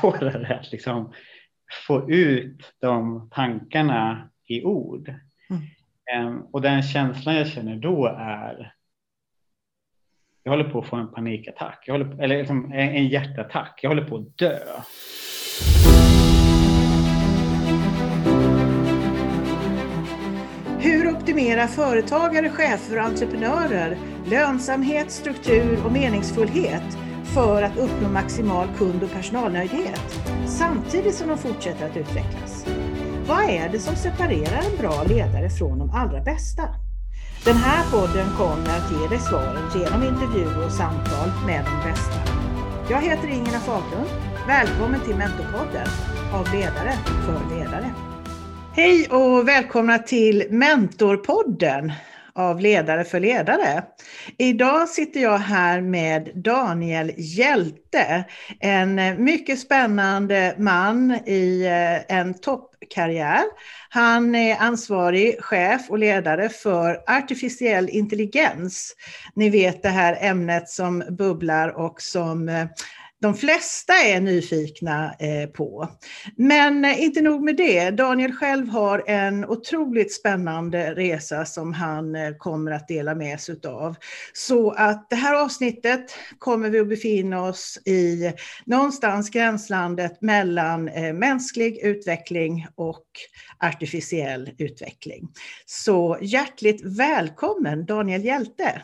svårare att liksom få ut de tankarna i ord. Mm. Um, och den känslan jag känner då är jag håller på att få en panikattack, jag håller på, eller liksom en hjärtattack, jag håller på att dö. Hur optimerar företagare, chefer och entreprenörer lönsamhet, struktur och meningsfullhet för att uppnå maximal kund och personalnöjdhet samtidigt som de fortsätter att utvecklas? Vad är det som separerar en bra ledare från de allra bästa? Den här podden kommer att ge dig svaren genom intervjuer och samtal med de bästa. Jag heter Ingela Faglund. Välkommen till Mentorpodden av ledare för ledare. Hej och välkomna till Mentorpodden av Ledare för ledare. Idag sitter jag här med Daniel Hjälte, en mycket spännande man i eh, en toppkarriär. Han är ansvarig chef och ledare för artificiell intelligens. Ni vet det här ämnet som bubblar och som eh, de flesta är nyfikna eh, på. Men eh, inte nog med det, Daniel själv har en otroligt spännande resa som han eh, kommer att dela med sig av. Så att det här avsnittet kommer vi att befinna oss i någonstans gränslandet mellan mänsklig utveckling och artificiell utveckling. Så hjärtligt välkommen Daniel Hjälte!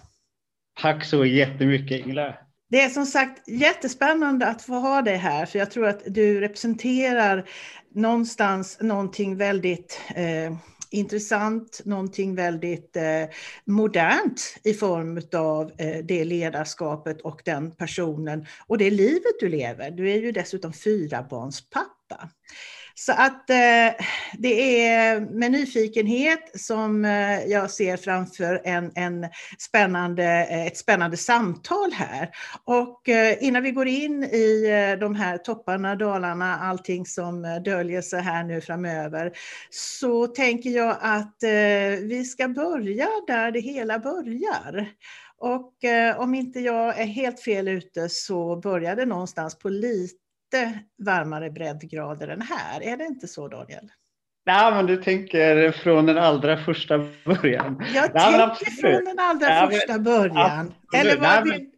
Tack så jättemycket Ingela! Det är som sagt jättespännande att få ha dig här, för jag tror att du representerar någonstans någonting väldigt eh, intressant, någonting väldigt eh, modernt i form av eh, det ledarskapet och den personen och det livet du lever. Du är ju dessutom fyrabarnspappa. Så att eh, det är med nyfikenhet som eh, jag ser framför en, en spännande, eh, ett spännande samtal här. Och eh, innan vi går in i eh, de här topparna, dalarna, allting som eh, döljer sig här nu framöver, så tänker jag att eh, vi ska börja där det hela börjar. Och eh, om inte jag är helt fel ute så börjar det någonstans på lite lite varmare breddgrader än här. Är det inte så Daniel? Nej, men du tänker från den allra första början. Jag Nej, tänker från den allra Nej, första början. Eller vad Nej,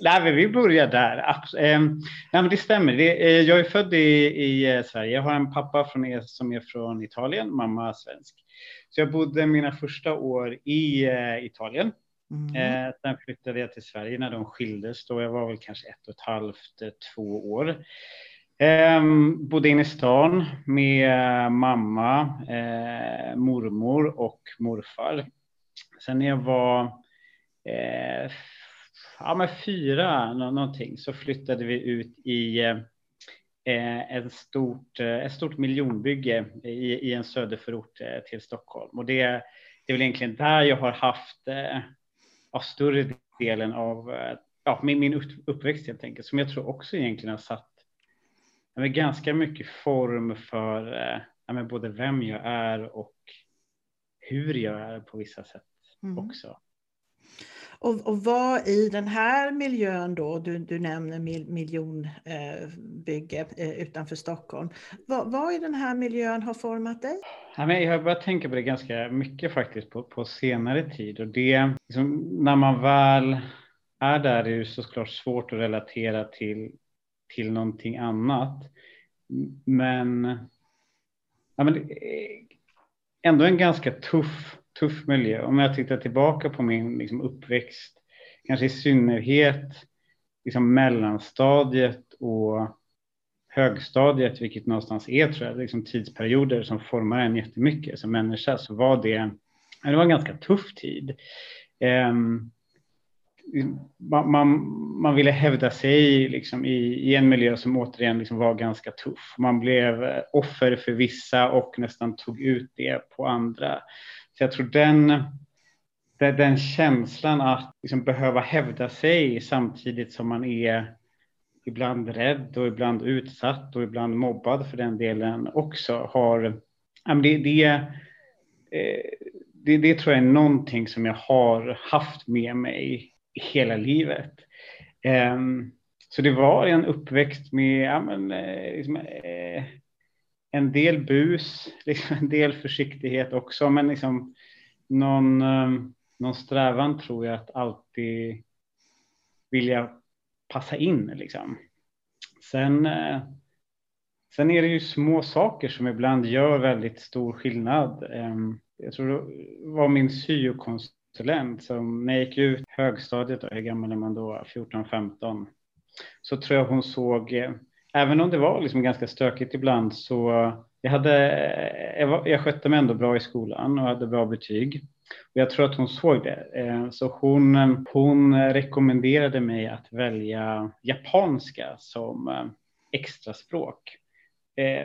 Nej, vi börjar där. Ehm, nej, men det stämmer. Jag är född i, i eh, Sverige. Jag har en pappa från, som är från Italien, mamma svensk. Så jag bodde mina första år i uh, Italien. Mm. Eh, sen flyttade jag till Sverige när de skildes. Då jag var väl kanske ett och ett halvt, eh, två år. Eh, bodde inne i stan med eh, mamma, eh, mormor och morfar. Sen när jag var eh, ja, med fyra någonting så flyttade vi ut i eh, ett stort, eh, ett stort miljonbygge i, i en söderförort till Stockholm. Och det, det är väl egentligen där jag har haft ja, större delen av eh, ja, min, min uppväxt helt enkelt, som jag tror också egentligen har satt ja, ganska mycket form för eh, ja, både vem jag är och hur jag är på vissa sätt mm. också. Och, och vad i den här miljön då, du, du nämner mil, miljonbygge eh, eh, utanför Stockholm, vad, vad, i den här miljön har format dig? Ja, men jag har börjat tänka på det ganska mycket faktiskt på, på senare tid och det, liksom, när man väl är där är det såklart svårt att relatera till, till någonting annat. Men, ja, men ändå en ganska tuff tuff miljö. Om jag tittar tillbaka på min liksom, uppväxt, kanske i synnerhet liksom, mellanstadiet och högstadiet, vilket någonstans är tror jag, liksom, tidsperioder som formar en jättemycket som människa, så var det, det var en ganska tuff tid. Um, man, man, man, ville hävda sig liksom i, i, en miljö som återigen liksom var ganska tuff. Man blev offer för vissa och nästan tog ut det på andra. Så jag tror den, den känslan att liksom behöva hävda sig samtidigt som man är ibland rädd och ibland utsatt och ibland mobbad för den delen också har, det, det, eh, det, det tror jag är någonting som jag har haft med mig hela livet. Ehm, så det var en uppväxt med ja, men, eh, liksom, eh, en del bus, liksom, en del försiktighet också, men liksom någon, ehm, någon strävan tror jag att alltid vilja passa in liksom. Sen, eh, sen är det ju små saker som ibland gör väldigt stor skillnad. Ehm, jag tror det var min syokonsulent som när jag gick ut högstadiet, hur gammal är man då? 14-15. Så tror jag hon såg, eh, även om det var liksom ganska stökigt ibland så eh, jag, hade, eh, jag, var, jag skötte mig ändå bra i skolan och hade bra betyg. Och jag tror att hon såg det. Eh, så hon, hon rekommenderade mig att välja japanska som extra språk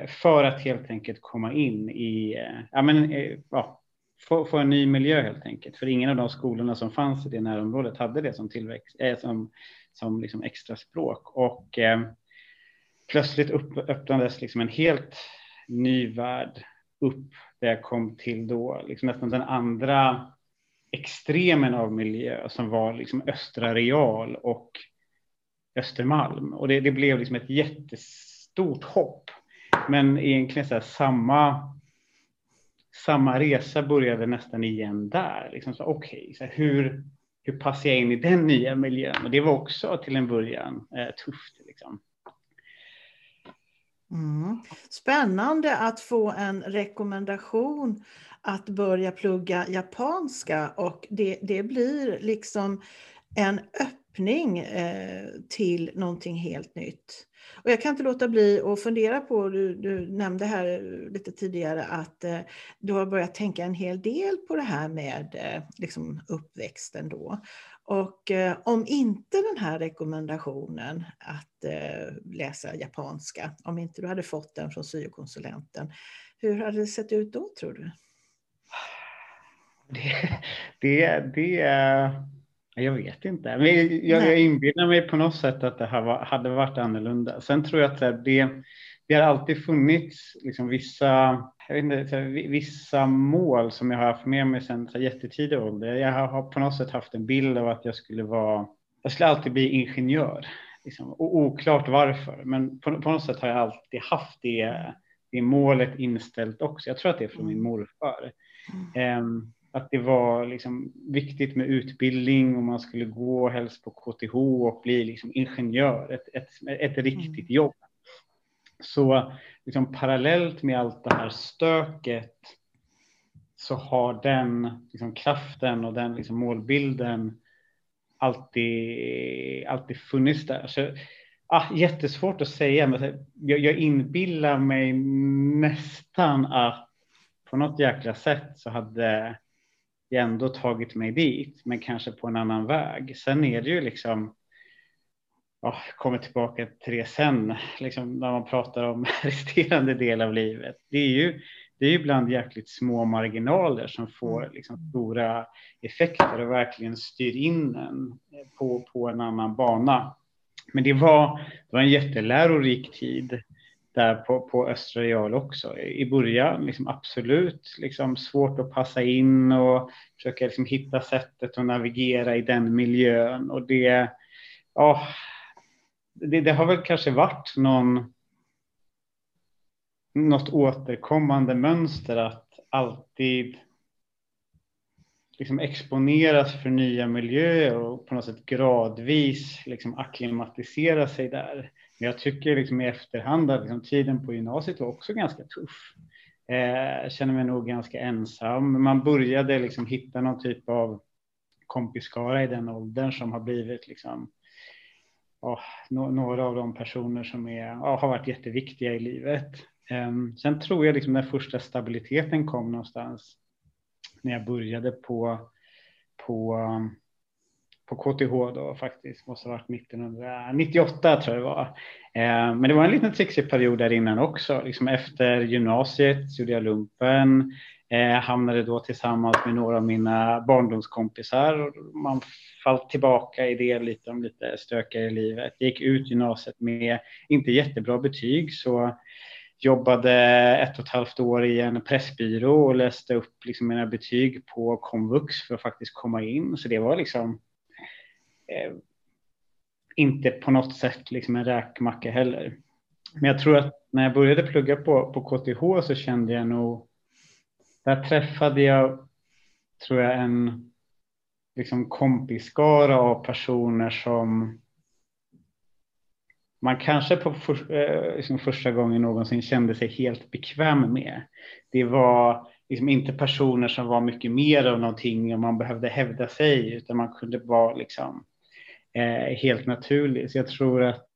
för att helt enkelt komma in i, ja men, ja, få, få en ny miljö helt enkelt. För ingen av de skolorna som fanns i det närområdet hade det som tillväxt, som, som liksom extra språk. Och plötsligt upp, öppnades liksom en helt ny värld upp där jag kom till då, liksom nästan den andra extremen av miljö som var liksom Östra Real och Östermalm. Och det, det blev liksom ett jättestort hopp. Men egentligen så här, samma, samma resa började nästan igen där. Liksom så, okay, så här, hur, hur passar jag in i den nya miljön? Och det var också till en början eh, tufft. Liksom. Mm. Spännande att få en rekommendation att börja plugga japanska och det, det blir liksom en öppning eh, till någonting helt nytt. Och jag kan inte låta bli att fundera på, du, du nämnde här lite tidigare att eh, du har börjat tänka en hel del på det här med eh, liksom uppväxten då. Och eh, om inte den här rekommendationen att eh, läsa japanska, om inte du hade fått den från syokonsulenten, hur hade det sett ut då tror du? Det, det, det jag vet inte. Men jag, jag inbillar mig på något sätt att det här var, hade varit annorlunda. Sen tror jag att det, det har alltid funnits liksom vissa, jag vet inte, vissa mål som jag har haft med mig sedan jättetidig ålder. Jag har på något sätt haft en bild av att jag skulle vara, jag skulle alltid bli ingenjör. Liksom, och oklart varför, men på, på, något sätt har jag alltid haft det, det målet inställt också. Jag tror att det är från min morfar. Mm. Um, att det var liksom viktigt med utbildning och man skulle gå helst på KTH och bli liksom ingenjör, ett, ett, ett riktigt mm. jobb. Så liksom parallellt med allt det här stöket så har den liksom kraften och den liksom målbilden alltid, alltid funnits där. Så, ah, jättesvårt att säga, men jag, jag inbillar mig nästan att på något jäkla sätt så hade jag ändå tagit mig dit, men kanske på en annan väg. Sen är det ju liksom oh, kommer tillbaka till det sen, liksom när man pratar om resterande del av livet. Det är ju, det är ju ibland jäkligt små marginaler som får mm. liksom stora effekter och verkligen styr in en på, på en annan bana. Men det var, det var en jättelärorik tid där på, på Östra Real också. I början liksom absolut liksom svårt att passa in och försöka liksom hitta sättet att navigera i den miljön och det, ja, det, det, har väl kanske varit någon, något återkommande mönster att alltid liksom exponeras för nya miljöer och på något sätt gradvis liksom akklimatisera sig där. Men jag tycker liksom i efterhand att liksom tiden på gymnasiet var också ganska tuff. Eh, jag känner mig nog ganska ensam. Man började liksom hitta någon typ av kompiskara i den åldern som har blivit liksom oh, några av de personer som är, oh, har varit jätteviktiga i livet. Um, sen tror jag liksom den första stabiliteten kom någonstans när jag började på, på, på KTH då faktiskt, måste ha varit 1998 tror jag det var. Uh, men det var en liten trixig period där innan också, liksom efter gymnasiet så gjorde jag lumpen, Eh, hamnade då tillsammans med några av mina barndomskompisar. Man fallit tillbaka i det lite om lite stökigare i livet. Gick ut gymnasiet med inte jättebra betyg så jobbade ett och ett halvt år i en pressbyrå och läste upp liksom mina betyg på komvux för att faktiskt komma in. Så det var liksom eh, inte på något sätt liksom en räkmacka heller. Men jag tror att när jag började plugga på, på KTH så kände jag nog, där träffade jag, tror jag, en liksom kompisskara av personer som man kanske på för, eh, liksom första gången någonsin kände sig helt bekväm med. Det var liksom inte personer som var mycket mer av någonting och man behövde hävda sig utan man kunde vara liksom eh, helt naturlig. Så jag tror att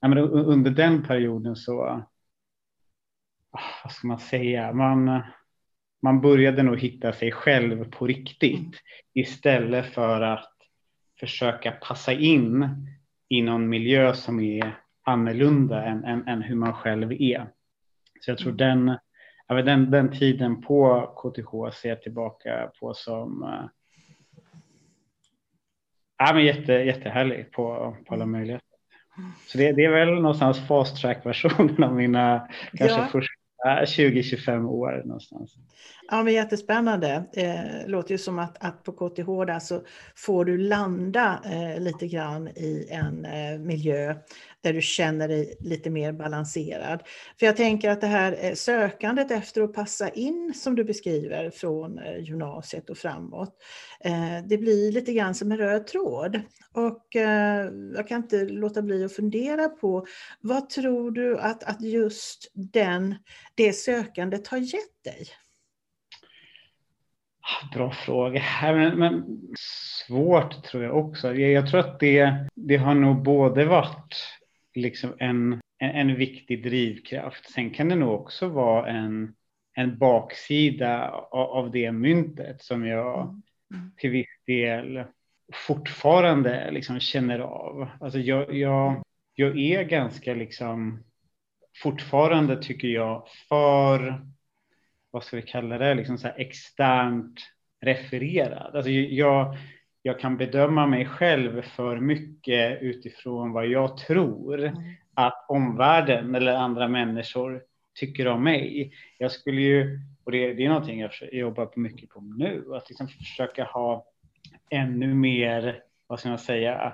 ja, men under den perioden så, ah, vad ska man säga, man, man började nog hitta sig själv på riktigt istället för att försöka passa in i någon miljö som är annorlunda än, än, än hur man själv är. Så jag tror den, den, den tiden på KTH ser jag tillbaka på som ja, men jätte, jättehärlig på, på alla möjliga sätt. Så det, det är väl någonstans fast track versionen av mina kanske ja. första 20-25 år någonstans. Ja, men jättespännande. Eh, låter ju som att, att på KTH där så får du landa eh, lite grann i en eh, miljö där du känner dig lite mer balanserad. För jag tänker att det här eh, sökandet efter att passa in som du beskriver från eh, gymnasiet och framåt, eh, det blir lite grann som en röd tråd. Och eh, jag kan inte låta bli att fundera på vad tror du att, att just den, det sökandet har gett dig? Bra fråga. Men, men, svårt tror jag också. Jag, jag, tror att det, det har nog både varit liksom en, en, en, viktig drivkraft. Sen kan det nog också vara en, en baksida av, av det myntet som jag. Mm. till viss del fortfarande liksom känner av. Alltså jag, jag, jag är ganska liksom fortfarande tycker jag för vad ska vi kalla det, liksom så externt refererad. Alltså jag, jag kan bedöma mig själv för mycket utifrån vad jag tror mm. att omvärlden eller andra människor tycker om mig. Jag skulle ju, och det, det är någonting jag jobbar på mycket på nu, att liksom försöka ha ännu mer, vad ska man säga,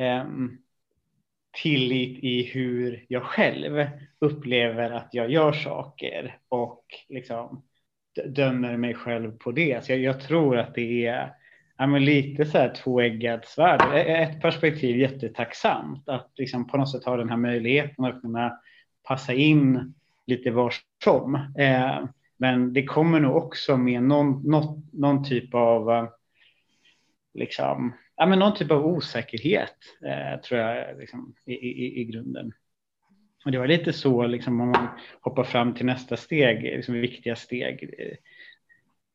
um, tillit i hur jag själv upplever att jag gör saker och liksom dömer mig själv på det. Så jag, jag tror att det är ja, men lite så här tvåeggat svärd. Ett perspektiv jättetacksamt att liksom på något sätt ha den här möjligheten att kunna passa in lite var som. Eh, men det kommer nog också med någon, någon, någon typ av eh, liksom, ja, men någon typ av osäkerhet eh, tror jag liksom, i, i, i grunden. Och det var lite så liksom, om man hoppar fram till nästa steg, liksom, viktiga steg.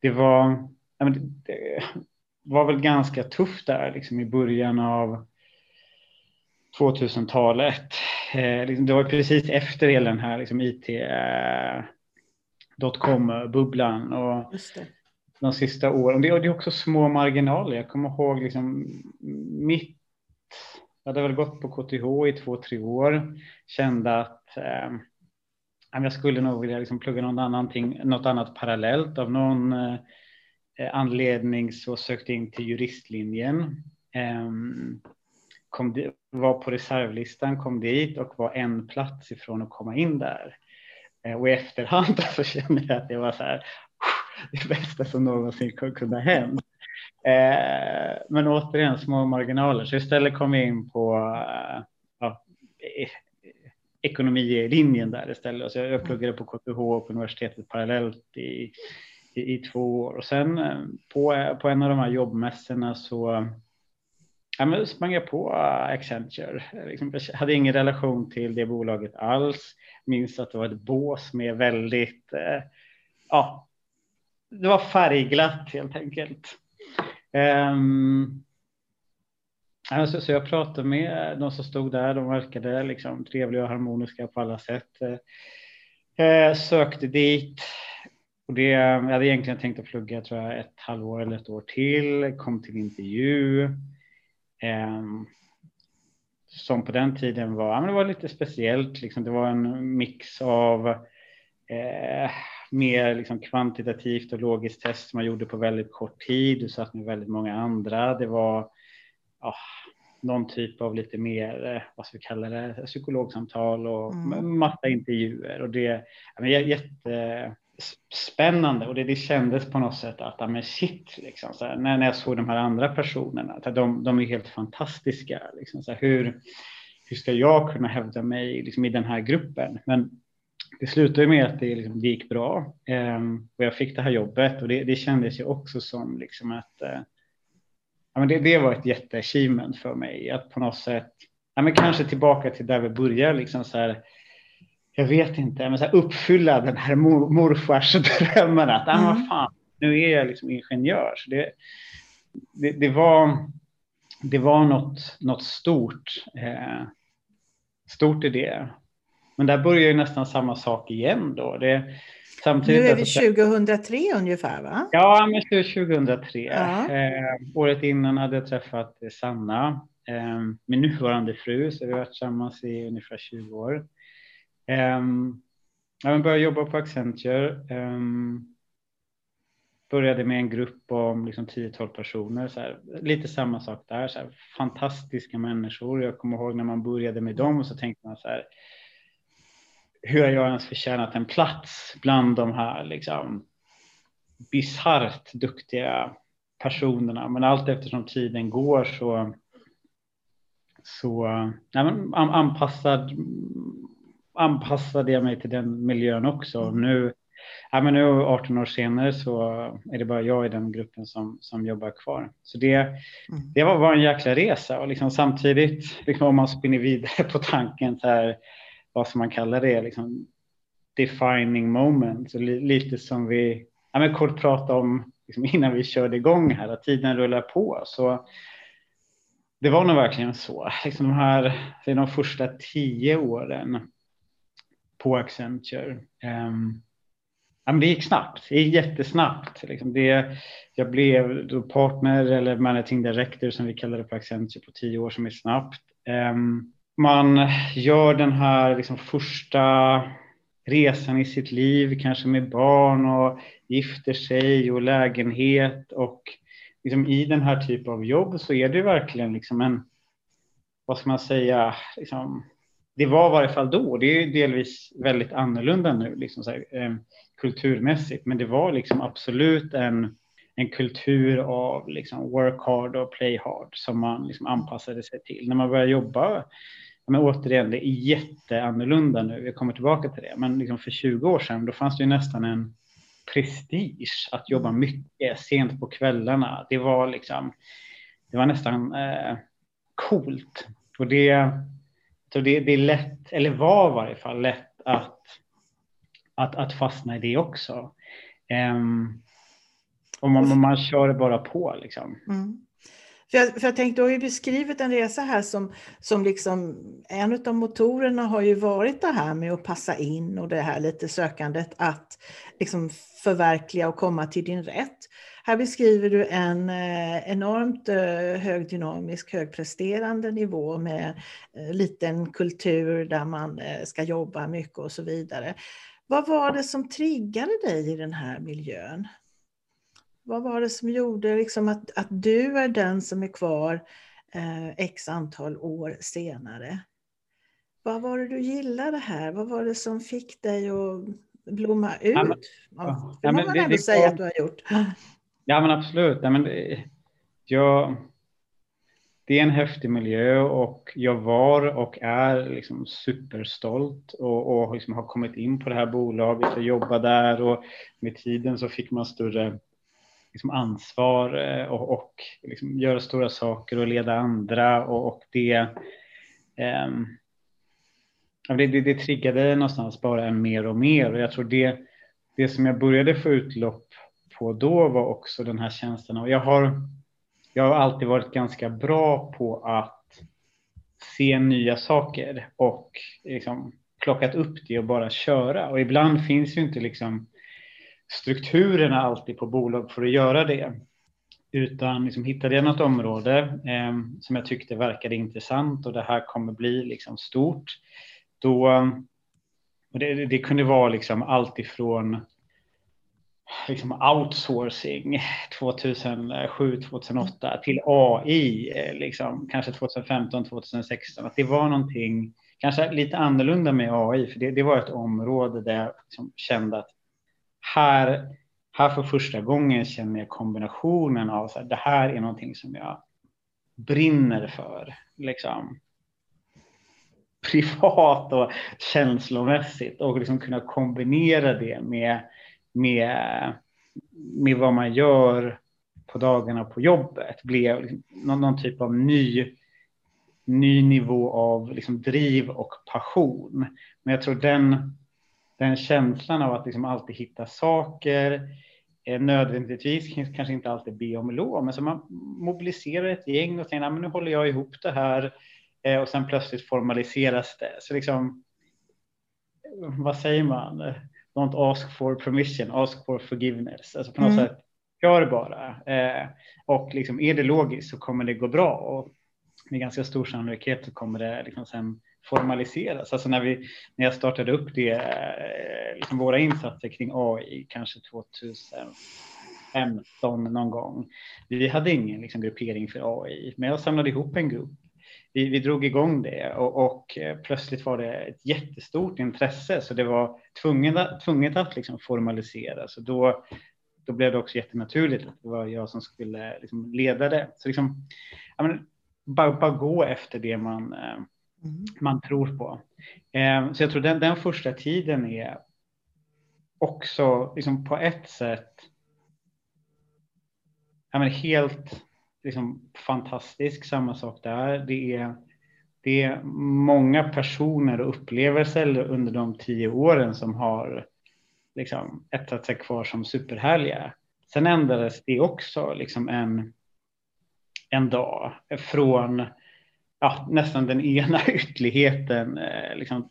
Det var, ja, men det, var väl ganska tufft där liksom, i början av 2000-talet. Eh, liksom, det var precis efter hela den här liksom, IT eh, dotcom-bubblan. Och de sista åren. Det, och det är också små marginaler. Jag kommer ihåg liksom mitt, jag hade väl gått på KTH i två, tre år, kände att eh, jag skulle nog vilja liksom plugga annan ting, något annat parallellt. Av någon eh, anledning så sökte jag in till juristlinjen. Eh, kom, var på reservlistan, kom dit och var en plats ifrån att komma in där. Eh, och i efterhand så kände jag att det var så här, det bästa som någonsin kunde ha hänt. Eh, men återigen små marginaler, så istället kom jag in på eh, ja, e-, ekonomilinjen där istället. Så jag pluggade på KTH på universitetet parallellt i, i, i två år och sen eh, på, på en av de här jobbmässorna så ja, men sprang jag på Accenture. Liksom, jag hade ingen relation till det bolaget alls. Minns att det var ett bås med väldigt eh, ja, det var färgglatt helt enkelt. Um, alltså, så jag pratade med de som stod där. De verkade liksom trevliga och harmoniska på alla sätt. Uh, sökte dit. Och det, jag hade egentligen tänkt att plugga tror jag, ett halvår eller ett år till. Kom till intervju. Um, som på den tiden var, men det var lite speciellt. Liksom. Det var en mix av eh, mer liksom kvantitativt och logiskt test som man gjorde på väldigt kort tid. Du satt med väldigt många andra. Det var, oh, någon typ av lite mer, eh, vad ska vi kalla det, psykologsamtal och mm. massa intervjuer och det är jättespännande och det, det kändes på något sätt att, ja men shit, liksom, här, när, när jag såg de här andra personerna, att de, de är helt fantastiska, liksom, så här, hur, hur ska jag kunna hävda mig liksom, i den här gruppen? Men det slutade med att det, liksom, det gick bra eh, och jag fick det här jobbet och det, det kändes ju också som liksom att eh, ja, men det, det var ett jätteachievement för mig att på något sätt, ja, men kanske tillbaka till där vi börjar, liksom så här, jag vet inte, men så här, uppfylla den här mor, morfars drömmen att, mm. ah, fan, nu är jag liksom ingenjör. Så det, det, det var, det var något, något stort, eh, stort i det. Men där börjar ju nästan samma sak igen då. Det, Samtidigt, nu är vi 2003 ungefär va? Ja, men 2003. Ja. Eh, året innan hade jag träffat Sanna, eh, min nuvarande fru, så vi har varit tillsammans i ungefär 20 år. Eh, jag började jobba på Accenture. Eh, började med en grupp om liksom 10-12 personer, så här, lite samma sak där. Så här, fantastiska människor. Jag kommer ihåg när man började med dem och så tänkte man så här, hur har jag ens förtjänat en plats bland de här liksom bisarrt duktiga personerna. Men allt eftersom tiden går så så nej, men anpassad, anpassade jag mig till den miljön också. Mm. Nu, ja, men nu 18 år senare så är det bara jag i den gruppen som, som jobbar kvar. Så det, mm. det var, var en jäkla resa och liksom samtidigt, liksom om man spinner vidare på tanken så här, vad som man kallar det, liksom defining moment. Så lite som vi ja, men kort pratade om liksom innan vi körde igång här, att tiden rullar på. Så det var nog verkligen så. Liksom de här de första tio åren på Accenture. Um, ja, men det gick snabbt, det gick jättesnabbt. Liksom det, jag blev då partner eller managing director som vi kallar det på Accenture på tio år som är snabbt. Um, man gör den här liksom första resan i sitt liv, kanske med barn och gifter sig och lägenhet och liksom i den här typen av jobb så är det verkligen liksom en, vad ska man säga, liksom, det var i varje fall då, det är delvis väldigt annorlunda nu liksom så här, eh, kulturmässigt, men det var liksom absolut en, en kultur av liksom work hard och play hard som man liksom anpassade sig till. När man började jobba men återigen, det är jätteannorlunda nu. Vi kommer tillbaka till det. Men liksom för 20 år sedan, då fanns det ju nästan en prestige att jobba mm. mycket sent på kvällarna. Det var liksom, det var nästan eh, coolt. Och det, så det, det är lätt, eller var i varje fall lätt att, att, att fastna i det också. Um, och man, man kör bara på liksom. Mm. För jag, för jag tänkte, du har ju beskrivit en resa här som, som liksom, en av motorerna har ju varit det här med att passa in och det här lite sökandet att liksom förverkliga och komma till din rätt. Här beskriver du en eh, enormt eh, högdynamisk, högpresterande nivå med eh, liten kultur där man ska jobba mycket och så vidare. Vad var det som triggade dig i den här miljön? Vad var det som gjorde liksom att, att du är den som är kvar eh, x antal år senare? Vad var det du gillade här? Vad var det som fick dig att blomma ut? Ja, men, ja, det må man ändå säga att du har gjort. Ja, men absolut. Ja, men det, jag, det är en häftig miljö och jag var och är liksom superstolt och, och liksom har kommit in på det här bolaget och jobbar där och med tiden så fick man större liksom ansvar eh, och, och liksom göra stora saker och leda andra och, och det, eh, det, det, det triggade någonstans bara en mer och mer. Och jag tror det, det som jag började få utlopp på då var också den här känslan och jag har, jag har alltid varit ganska bra på att se nya saker och liksom plockat upp det och bara köra. Och ibland finns ju inte liksom strukturerna alltid på bolag för att göra det. Utan liksom hittade jag något område eh, som jag tyckte verkade intressant och det här kommer bli liksom stort. Då, och det, det kunde vara liksom allt ifrån liksom outsourcing 2007, 2008 till AI, eh, liksom, kanske 2015, 2016. Att det var någonting kanske lite annorlunda med AI, för det, det var ett område där jag liksom kände att här, här för första gången känner jag kombinationen av att det här är någonting som jag brinner för. Liksom privat och känslomässigt och liksom kunna kombinera det med, med, med vad man gör på dagarna på jobbet blev liksom någon, någon, typ av ny, ny nivå av liksom driv och passion. Men jag tror den, den känslan av att liksom alltid hitta saker, eh, nödvändigtvis kanske inte alltid be om lov, men så man mobiliserar ett gäng och säger, men nu håller jag ihop det här Eh, och sen plötsligt formaliseras det. Så liksom, vad säger man? Don't ask for permission, ask for forgiveness. Alltså på något mm. sätt, gör bara. Eh, och liksom, är det logiskt så kommer det gå bra. Och med ganska stor sannolikhet så kommer det liksom sen formaliseras. Alltså när, vi, när jag startade upp det, eh, liksom våra insatser kring AI, kanske 2015 någon gång. Vi hade ingen liksom, gruppering för AI, men jag samlade ihop en grupp vi, vi drog igång det och, och, eh, plötsligt var det ett jättestort intresse så det var tvunget, tvunget att liksom formalisera. Så då, då blev det också jättenaturligt att det var jag som skulle liksom leda det. Så liksom, menar, bara, bara gå efter det man, eh, mm. man tror på. Eh, så jag tror den, den första tiden är också liksom på ett sätt ja, men helt liksom fantastisk. Samma sak där. Det är, det är många personer och upplevelser under de tio åren som har liksom etsat sig kvar som superhärliga. Sen ändrades det också liksom en, en dag från ja, nästan den ena ytterligheten eh, liksom,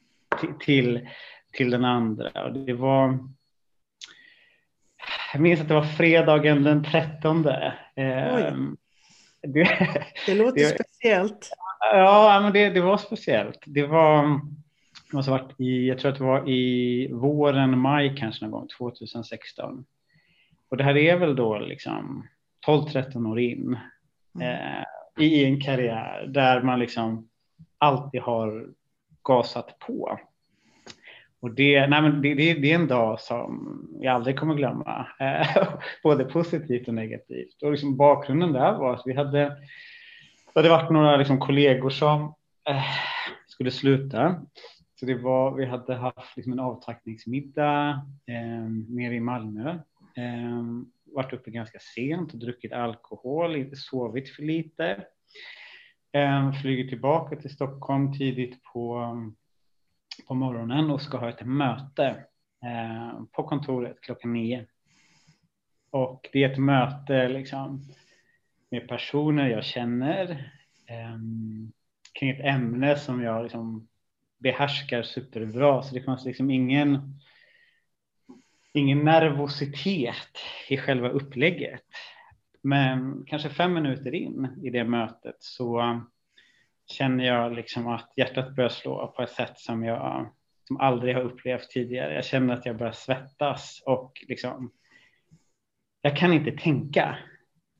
till, till den andra. Och det var jag minns att det var fredagen den 13. Eh, det, det låter det, speciellt. Ja, men det, det var speciellt. Det var, det måste varit i, jag tror att det var i våren, maj kanske någon gång, 2016. Och det här är väl då liksom 12-13 år in mm. eh, i en karriär där man liksom alltid har gasat på. Och det, nej men det, det, det, är en dag som jag aldrig kommer glömma, både positivt och negativt. Och liksom bakgrunden där var att vi hade, det hade varit några liksom kollegor som eh, skulle sluta. Så det var, vi hade haft liksom en avtackningsmiddag eh, nere i Malmö. Eh, varit uppe ganska sent och druckit alkohol, inte sovit för lite. Ehm, flyger tillbaka till Stockholm tidigt på på morgonen och ska ha ett möte ehm, på kontoret klockan nio. Och det är ett möte liksom med personer jag känner ehm, kring ett ämne som jag liksom behärskar superbra. Så det fanns liksom ingen, ingen nervositet i själva upplägget. Men kanske fem minuter in i det mötet så känner jag liksom att hjärtat börjar slå på ett sätt som jag som aldrig har upplevt tidigare. Jag känner att jag börjar svettas och liksom. Jag kan inte tänka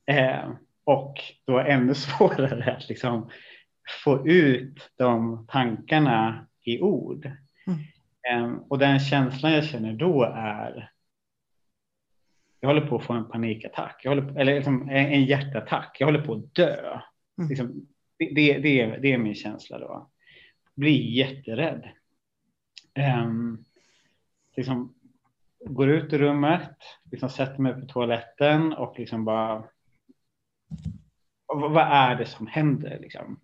eh, och då är ännu svårare att liksom få ut de tankarna i ord. Mm. Eh, och den känslan jag känner då är. Jag håller på att få en panikattack, jag håller, eller liksom en hjärtattack. Jag håller på att dö. Mm. Liksom, det, det, är, det är min känsla då. Blir jätterädd. Um, liksom, går ut ur rummet, liksom sätter mig på toaletten och liksom bara. Vad är det som händer liksom?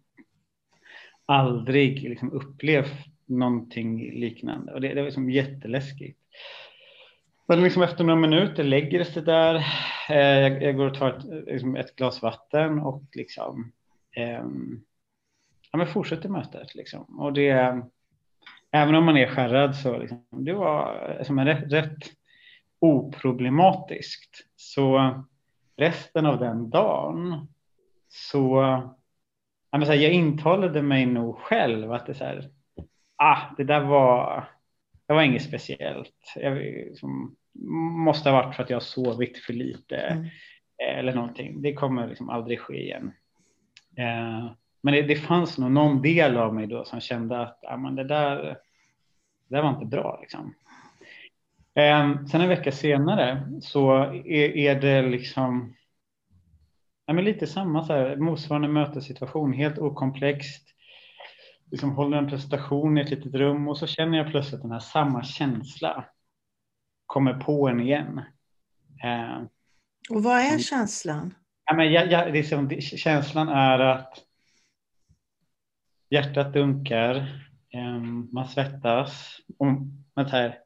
Aldrig liksom upplevt någonting liknande och det, det var liksom jätteläskigt. Men liksom efter några minuter lägger det sig där. Eh, jag, jag, går och tar ett, liksom ett glas vatten och liksom eh, ja, men fortsätter mötet. Liksom. Och det, även om man är skärrad så liksom, det var som en rätt, rätt oproblematiskt. Så resten av den dagen så jag, här, jag intalade mig nog själv att det så här, ah, det där var det var inget speciellt. Jag liksom, måste ha varit för att jag har sovit för lite mm. eller någonting. Det kommer liksom aldrig ske igen. Eh, men det, det, fanns nog någon del av mig då som kände att ja, men det, där, det där var inte bra. Liksom. Eh, sen en vecka senare så är, är det liksom ja, men lite samma så här, motsvarande mötessituation, helt okomplext. Liksom håller en presentation i ett litet rum och så känner jag plötsligt den här samma känsla kommer på en igen. Eh, och vad är känslan? Ja, men jag, jag, liksom, känslan är att hjärtat dunkar, eh, man svettas och man, här,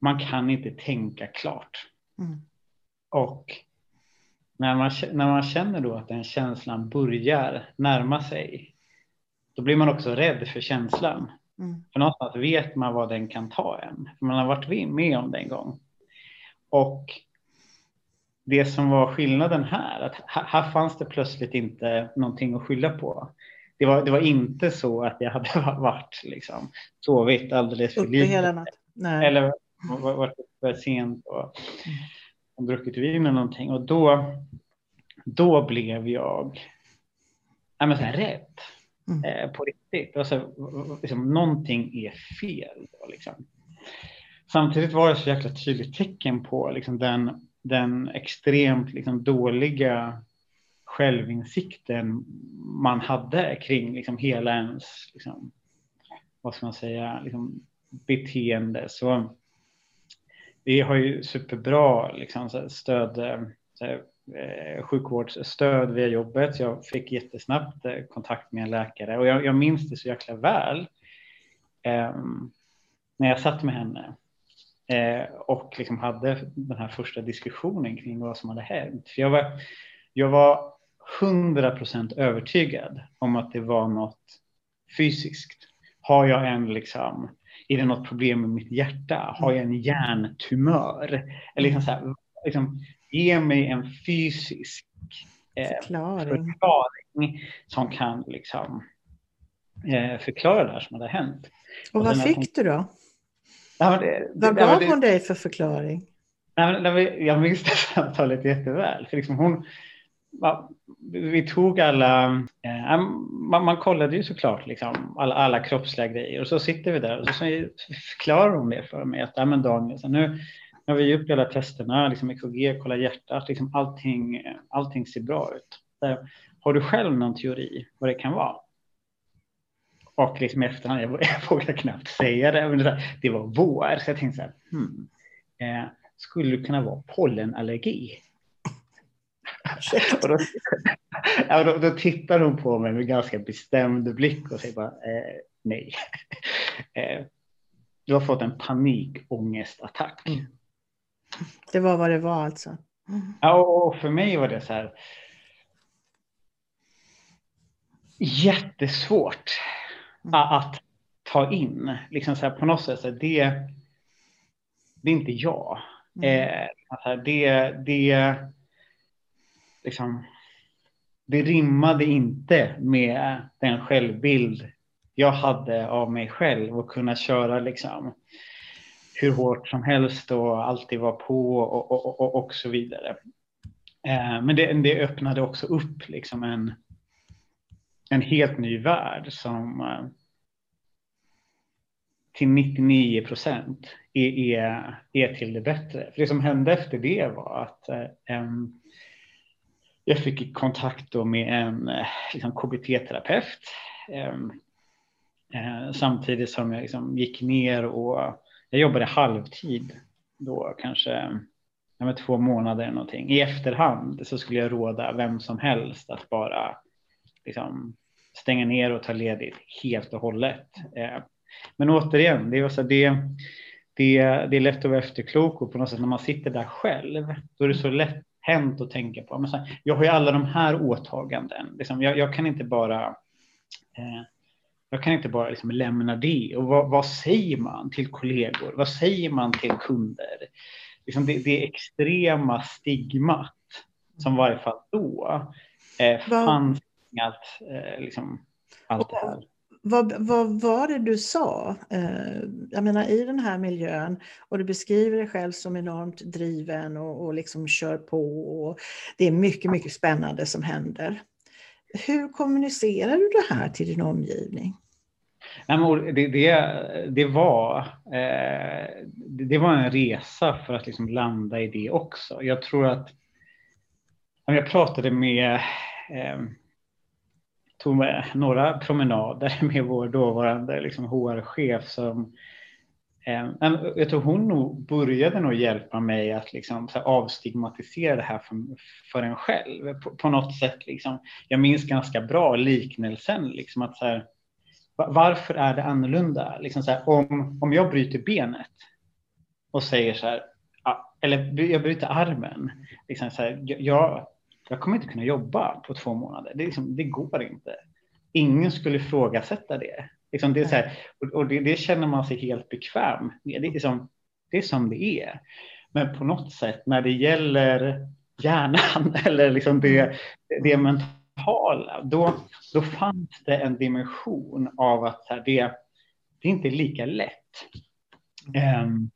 man kan inte tänka klart. Mm. Och när man, när man känner då att den känslan börjar närma sig, då blir man också rädd för känslan. Mm. För någonstans vet man vad den kan ta en, för man har varit med om det en gång. Och det som var skillnaden här, att här fanns det plötsligt inte någonting att skylla på. Det var, det var inte så att jag hade varit liksom, sovit alldeles för lite. hela natten? Eller varit uppe sent och, mm. och druckit vin eller någonting. Och då, då blev jag ja, men så här, rädd mm. eh, på riktigt. Alltså, liksom, någonting är fel. Då, liksom. Samtidigt var det så jäkla tydligt tecken på liksom, den, den extremt liksom, dåliga självinsikten man hade kring liksom, hela ens, liksom, vad ska man säga, liksom, beteende. Så vi har ju superbra liksom, stöd, eh, eh, sjukvårdsstöd via jobbet. Jag fick jättesnabbt eh, kontakt med en läkare och jag, jag minns det så jäkla väl. Eh, när jag satt med henne eh, och liksom hade den här första diskussionen kring vad som hade hänt. För jag var, jag var 100 procent övertygad om att det var något fysiskt. Har jag en liksom, är det något problem med mitt hjärta? Har jag en hjärntumör? Eller liksom så här, liksom, ge mig en fysisk eh, förklaring. förklaring. som kan liksom, eh, förklara det här som hade hänt. Och, och vad fick hon... du då? Ja, det, vad gav det, hon dig för förklaring? Nej, jag minns det samtalet jätteväl. För liksom hon, vi tog alla, eh, man, man, kollade ju såklart liksom alla, alla kroppsliga grejer och så sitter vi där och så, så förklarar hon det för mig att ja, men Daniel, så nu, när vi gjort alla testerna, liksom EKG, kolla hjärtat, liksom allting, allting ser bra ut. Där, har du själv någon teori vad det kan vara? Och liksom efterhand, jag, jag vågar knappt säga det, men det, det var vår, så jag tänkte så här, hmm, eh, skulle det kunna vara pollenallergi? och då, ja, då, då, tittar hon på mig med ganska bestämd blick och säger bara eh, nej. eh, du har fått en panikångestattack. Mm. Det var vad det var alltså. Ja, och för mig var det så här. Jättesvårt mm. att ta in. Liksom så här, på något sätt, så här, det, det är inte jag. Mm. Eh, alltså, det, det, liksom, det rimmade inte med den självbild jag hade av mig själv och kunna köra liksom hur hårt som helst och alltid vara på och, och, och, och så vidare. Eh, men det, det, öppnade också upp liksom en, en helt ny värld som eh, till 99 procent är, är, är till det bättre. För det som hände efter det var att eh, jag fick kontakt med en eh, liksom, KBT-terapeut eh, eh, samtidigt som jag liksom, gick ner och jag jobbade halvtid då kanske ja, två månader eller någonting. I efterhand så skulle jag råda vem som helst att bara liksom, stänga ner och ta ledigt helt och hållet. Eh, men återigen, det, var så det, det, det är lätt att vara efterklok och på något sätt när man sitter där själv, då är det så lätt hänt att tänka på. Men så här, jag har ju alla de här åtaganden. Liksom, jag, jag kan inte bara eh, jag kan inte bara liksom lämna det. Och vad, vad, säger man till kollegor? Vad säger man till kunder? Liksom det, det extrema stigmat som i varje fall då eh, fanns allt, eh, liksom, allt det här. vad, vad var det du sa? Eh, jag menar i den här miljön och du beskriver dig själv som enormt driven och, och liksom kör på och det är mycket, mycket spännande som händer. Hur kommunicerar du det här till din omgivning? Nej, det, det, det, var, eh, det var en resa för att liksom landa i det också. Jag tror att jag pratade med eh, tog med några promenader med vår dåvarande liksom, HR-chef som eh, Eh, jag tror hon nog började nog hjälpa mig att liksom, avstigmatisera det här för, för en själv på, på, något sätt. Liksom. Jag minns ganska bra liknelsen, liksom, att så här, varför är det annorlunda? Liksom så här, om, om jag bryter benet och säger så här, ah, eller jag bryter armen, liksom så här, jag, jag kommer inte kunna jobba på två månader. Det, liksom, det går inte. Ingen skulle ifrågasätta det. Liksom det, är så här, och det, det, känner man sig helt bekväm med. Det är, liksom, det är som det är. Men på något sätt när det gäller hjärnan eller liksom det, det mentala, då, då fanns det en dimension av att här, det, det är inte lika lätt. Um,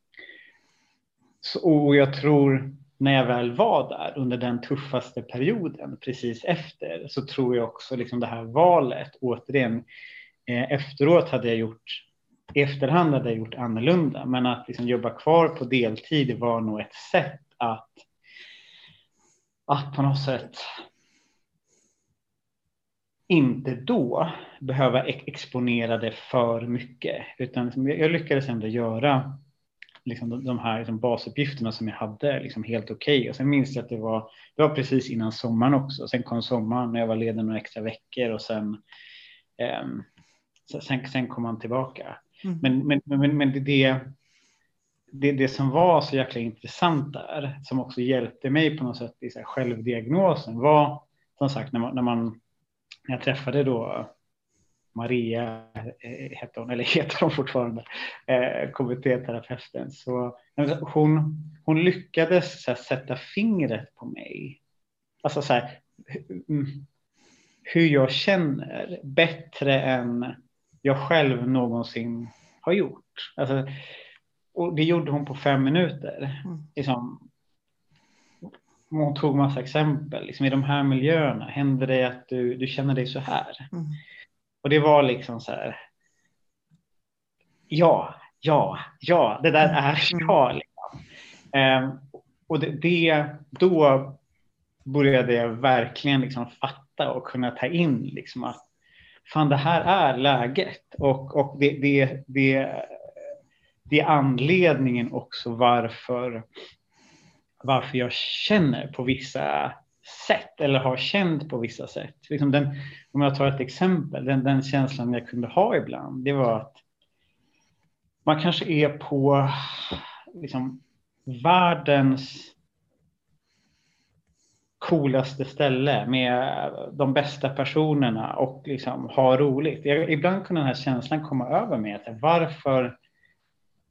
så, och jag tror när jag väl var där under den tuffaste perioden precis efter så tror jag också liksom det här valet återigen Eh, efteråt hade jag gjort i efterhand hade jag gjort annorlunda men att liksom jobba kvar på deltid var nog ett sätt att att på något sätt inte då behöva exponera det för mycket utan liksom jag lyckades ändå göra liksom de, de här liksom basuppgifterna som jag hade liksom helt okej. Okay. Och sen minns jag att det var, det var precis innan sommaren också. Sen kom sommaren när jag var ledig några extra veckor och sen, um, sen, sen kom han tillbaka. Mm. Men, men, men, men det, det, det som var så jäkla intressant där, som också hjälpte mig på något sätt i så självdiagnosen var som sagt när man, när man när jag träffade då Maria eh, heter hon, eller heter hon fortfarande, eh, KBT-terapeuten. Så hon, hon lyckades här, sätta fingret på mig. Alltså så här, mm, hur jag känner bättre än jag själv någonsin har gjort. Alltså, och det gjorde hon på fem minuter. Mm. Liksom, hon tog massa exempel. Liksom, I de här miljöerna, händer det att du, du känner dig så här? Mm. Och det var liksom så här. Ja, ja, ja, det där är mm. jag. Liksom. Um, och det, det, då började jag verkligen liksom fatta och kunna ta in liksom att fan, det här är läget och, och det, det, det, det är anledningen också varför varför jag känner på vissa sätt eller har känt på vissa sätt. Liksom den, om jag tar ett exempel, den, den känslan jag kunde ha ibland, det var att man kanske är på liksom, världens coolaste ställe med de bästa personerna och liksom ha roligt. Jag, ibland kunde den här känslan komma över mig. Att varför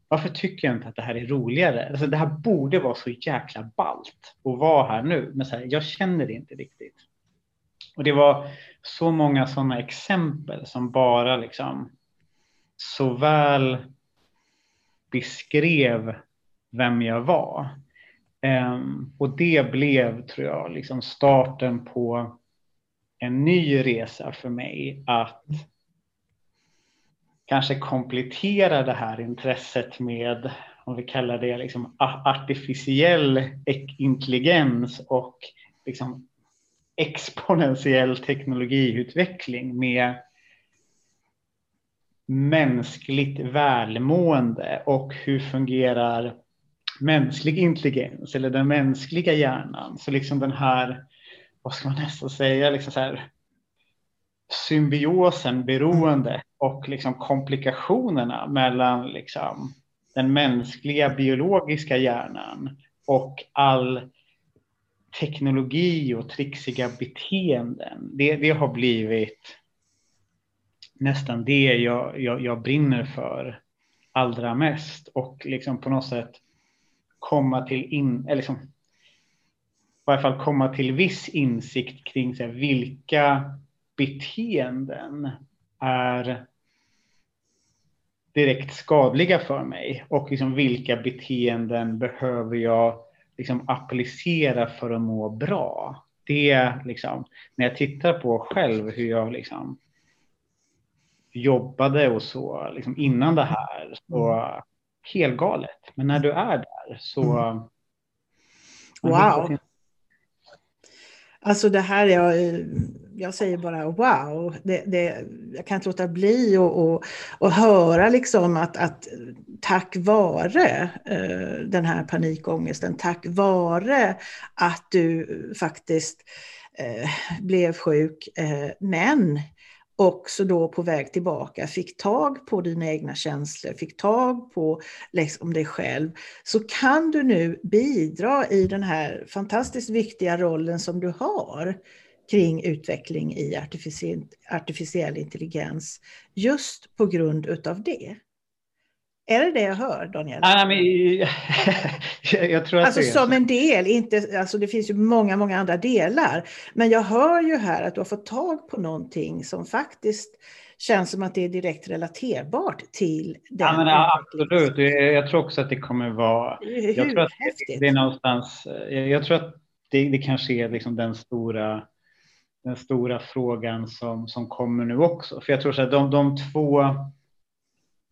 varför tycker jag inte att det här är roligare? Alltså, det här borde vara så jäkla ballt att vara här nu, men så här, jag känner det inte riktigt. Och det var så många sådana exempel som bara liksom så väl beskrev vem jag var. Ehm, och det blev, tror jag, liksom starten på en ny resa för mig att kanske komplettera det här intresset med, om vi kallar det liksom artificiell intelligens och liksom exponentiell teknologiutveckling med mänskligt välmående och hur fungerar mänsklig intelligens eller den mänskliga hjärnan. Så liksom den här, vad ska man nästan säga, liksom så här, symbiosen, beroende och liksom komplikationerna mellan liksom den mänskliga biologiska hjärnan och all teknologi och trixiga beteenden. Det, det har blivit nästan det jag, jag, jag brinner för allra mest och liksom på något sätt komma till in, eller liksom, i varje fall komma till viss insikt kring så här, vilka beteenden är direkt skadliga för mig och liksom vilka beteenden behöver jag liksom applicera för att må bra. Det liksom, när jag tittar på själv hur jag liksom jobbade och så liksom innan det här, så mm mm. helt galet. Men när du är där så... Mm. Wow. Alltså det här, jag, jag säger bara wow. Det, det, jag kan inte låta bli att och, och höra liksom att, att tack vare eh, den här panikångesten, tack vare att du faktiskt eh, blev sjuk, eh, men också då på väg tillbaka fick tag på dina egna känslor, fick tag på liksom dig själv, så kan du nu bidra i den här fantastiskt viktiga rollen som du har kring utveckling i artificiell, artificiell intelligens just på grund utav det. Är det det jag hör, Daniel? Ah, men, jag tror att alltså det är som en del, inte, alltså det finns ju många, många andra delar. Men jag hör ju här att du har fått tag på någonting som faktiskt känns som att det är direkt relaterbart till den. Ja, men, absolut, jag tror också att det kommer vara... Det jag tror att det är någonstans... Jag tror att det, det kanske är liksom den stora den stora frågan som, som kommer nu också. För jag tror att de, de två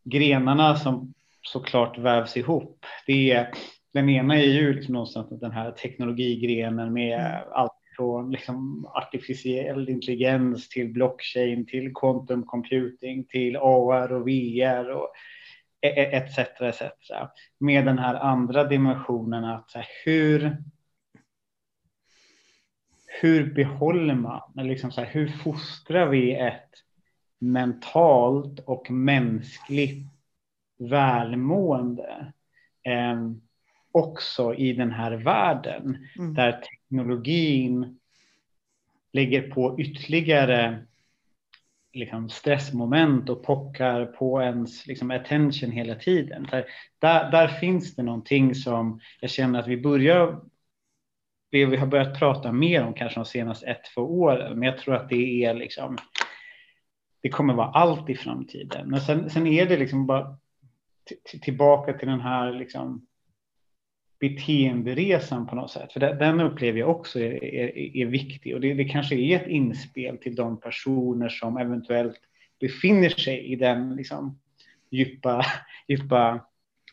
grenarna som såklart vävs ihop. Det är, den ena är ju liksom någonstans den här teknologigrenen med allt från liksom artificiell intelligens till blockchain till quantum computing till AR och VR och e- etc. etc. Med den här andra dimensionen att så här, hur hur behåller man, liksom så här, hur fostrar vi ett mentalt och mänskligt välmående eh, också i den här världen mm. där teknologin lägger på ytterligare liksom, stressmoment och pockar på ens liksom, attention hela tiden. Där, där, där finns det någonting som jag känner att vi börjar vi har börjat prata mer om kanske de senaste ett, två åren, men jag tror att det är liksom det kommer vara allt i framtiden. Men sen, sen är det liksom bara tillbaka till den här liksom beteenderesan på något sätt. För den upplever jag också är, är, är viktig och det, det, kanske är ett inspel till de personer som eventuellt befinner sig i den liksom djupa, djupa,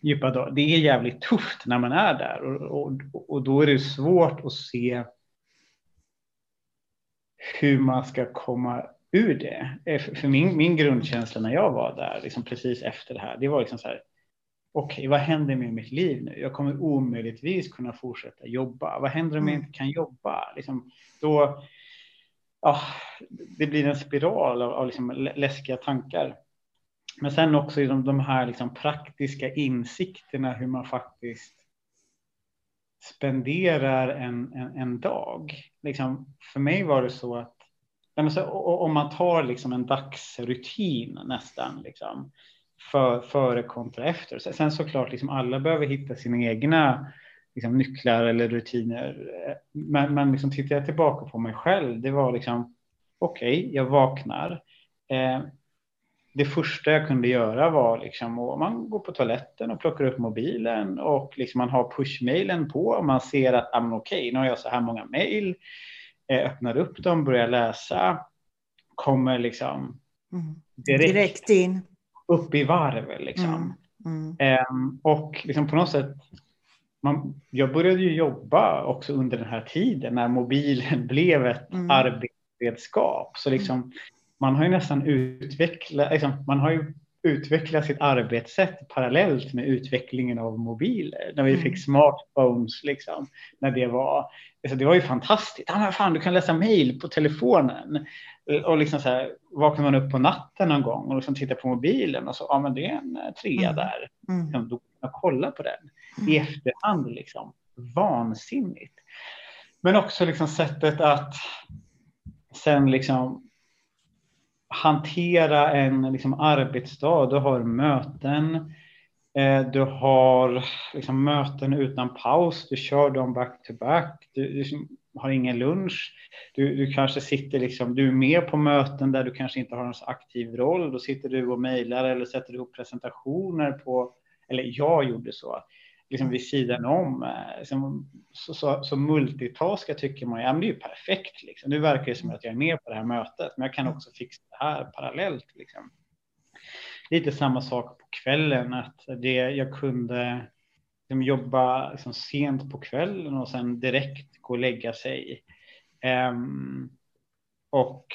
djupa dag. Det är jävligt tufft när man är där och, och, och då är det svårt att se hur man ska komma ur det. Eh, för min, min grundkänsla när jag var där, liksom precis efter det här, det var liksom så här, okej, okay, vad händer med mitt liv nu? Jag kommer omöjligtvis kunna fortsätta jobba. Vad händer om jag mm. inte kan jobba? Liksom, då, ja, det blir en spiral av, av liksom läskiga tankar. Men sen också de, de här liksom praktiska insikterna hur man faktiskt spenderar en, en, en dag. Liksom, för mig var det så att om man tar liksom en dagsrutin nästan, liksom, för, före kontra efter. Sen såklart, liksom, alla behöver hitta sina egna liksom, nycklar eller rutiner. Men, men liksom, tittar jag tillbaka på mig själv, det var liksom, okej, okay, jag vaknar. Eh, det första jag kunde göra var liksom att man går på toaletten och plockar upp mobilen och liksom man har pushmailen på och man ser att ah, okej, okay, nu har jag så här många mail. Eh, öppnar upp dem, börjar läsa, kommer liksom mm. direkt, direkt, in. upp i varv. Liksom. Mm. Mm. Um, och liksom på något sätt, man, jag började ju jobba också under den här tiden när mobilen blev ett mm. arbetsredskap. Så liksom, man har ju nästan utvecklat, liksom, man har ju utveckla sitt arbetssätt parallellt med utvecklingen av mobiler. När vi mm. fick smartphones, liksom, när det var, det var ju fantastiskt. Ah, men fan, du kan läsa mail på telefonen. Och liksom så här, vaknar man upp på natten någon gång och liksom tittar på mobilen och så, ja ah, men det är en eh, trea mm. där. Mm. Liksom, då kan man kolla på den i mm. efterhand. Liksom. Vansinnigt. Men också liksom sättet att sen liksom hantera en liksom, arbetsdag. Du har möten, du har liksom, möten utan paus, du kör dem back to back. Du, liksom, har ingen lunch. Du, du kanske sitter liksom, du är med på möten där du kanske inte har en så aktiv roll. Då sitter du och mejlar eller sätter ihop presentationer på, eller jag gjorde så, liksom vid sidan om. Eh, liksom, så, så, så multitaska tycker man, ja men det är ju perfekt liksom. Nu verkar det som att jag är med på det här mötet, men jag kan också fixa det här parallellt liksom. Lite samma sak på kvällen, att det jag kunde liksom jobba liksom sent på kvällen och sen direkt gå och lägga sig. Um, och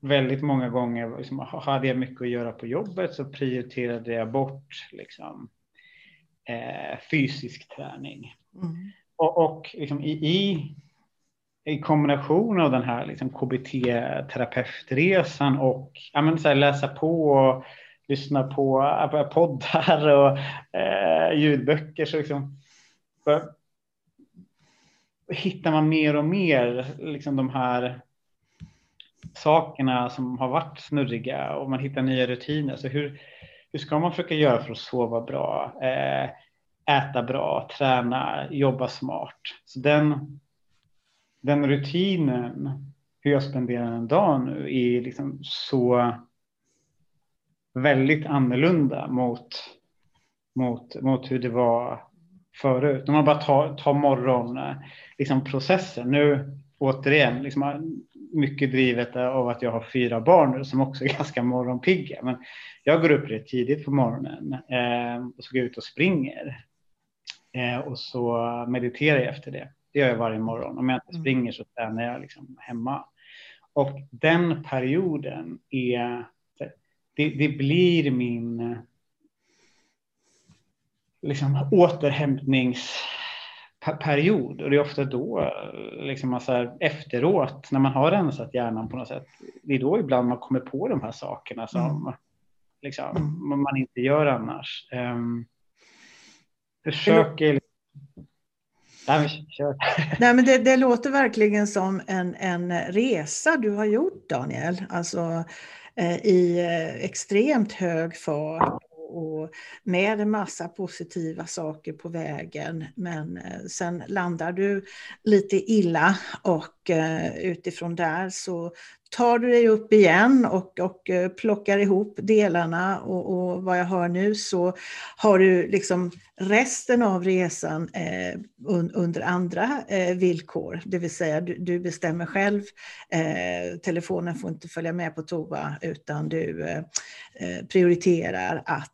väldigt många gånger liksom, hade jag mycket att göra på jobbet så prioriterade jag bort liksom, eh, fysisk träning. Mm. Och, och liksom, i, i, i, kombination av den här liksom, KBT-terapeutresan och ja, men, så här, läsa på och lyssna på poddar och eh, ljudböcker så liksom, hittar man mer och mer liksom de här sakerna som har varit snurriga och man hittar nya rutiner. Så hur, hur ska man försöka göra för att sova bra, eh, äta bra, träna, jobba smart? Så den, den rutinen, hur jag spenderar en dag nu, är liksom så väldigt annorlunda mot, mot, mot hur det var förut. Om man bara tar, tar morgonprocessen. Eh, liksom processen. Nu återigen, liksom, eh, mycket drivet av att jag har fyra barn nu som också är ganska morgonpigga. Men jag går upp rätt tidigt på morgonen eh, och så går jag ut och springer. Eh, och så mediterar jag efter det. Det gör jag varje morgon. Om jag inte mm. springer så tränar jag liksom hemma. Och den perioden är det, det blir min liksom, återhämtningsperiod. Och det är ofta då, liksom, alltså, efteråt, när man har rensat hjärnan på något sätt, det är då ibland man kommer på de här sakerna som mm. liksom, man inte gör annars. Um, försöker... Nej, Nej, men det, det, låter verkligen som en, en resa du har gjort, Daniel. Alltså, Eh, i eh, extremt hög fart och med en massa positiva saker på vägen. Men eh, sen landar du lite illa och Eh, utifrån där så tar du dig upp igen och, och eh, plockar ihop delarna och, och, vad jag hör nu så har du liksom resten av resan eh, un, under andra eh, villkor. Det vill säga du, du bestämmer själv. Eh, telefonen får inte följa med på toa utan du eh, prioriterar att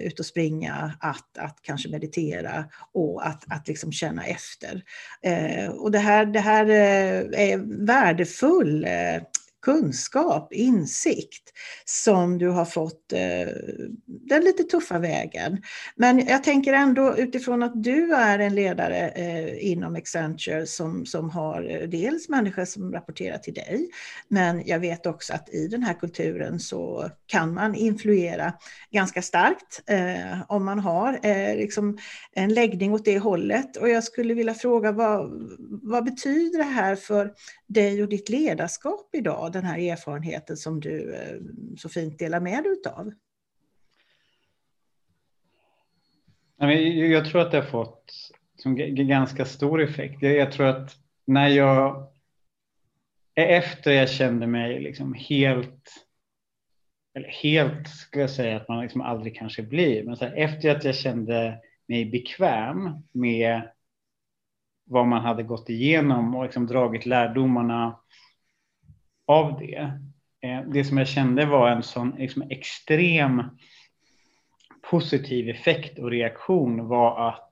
ut och springa, att, att kanske meditera och att, att liksom känna efter. och det här, det här är värdefull eh, kunskap, insikt som du har fått eh, den lite tuffa vägen. Men jag tänker ändå utifrån att du är en ledare eh, inom Accenture som, som har eh, dels människor som rapporterar till dig, men jag vet också att i den här kulturen så kan man influera ganska starkt eh, om man har eh, liksom en läggning åt det hållet. Och jag skulle vilja fråga vad, vad betyder det här för dig och ditt ledarskap idag? Den här erfarenheten som du eh, så fint delar med dig utav? Jag tror att det har fått ganska stor effekt. Jag tror att när jag e-, efter jag kände mig liksom helt eller helt ska jag säga att man liksom aldrig kanske blir, men så här, efter att jag kände mig bekväm med vad man hade gått igenom och liksom dragit lärdomarna av det. Eh, det som jag kände var en sån liksom extrem positiv effekt och reaktion var att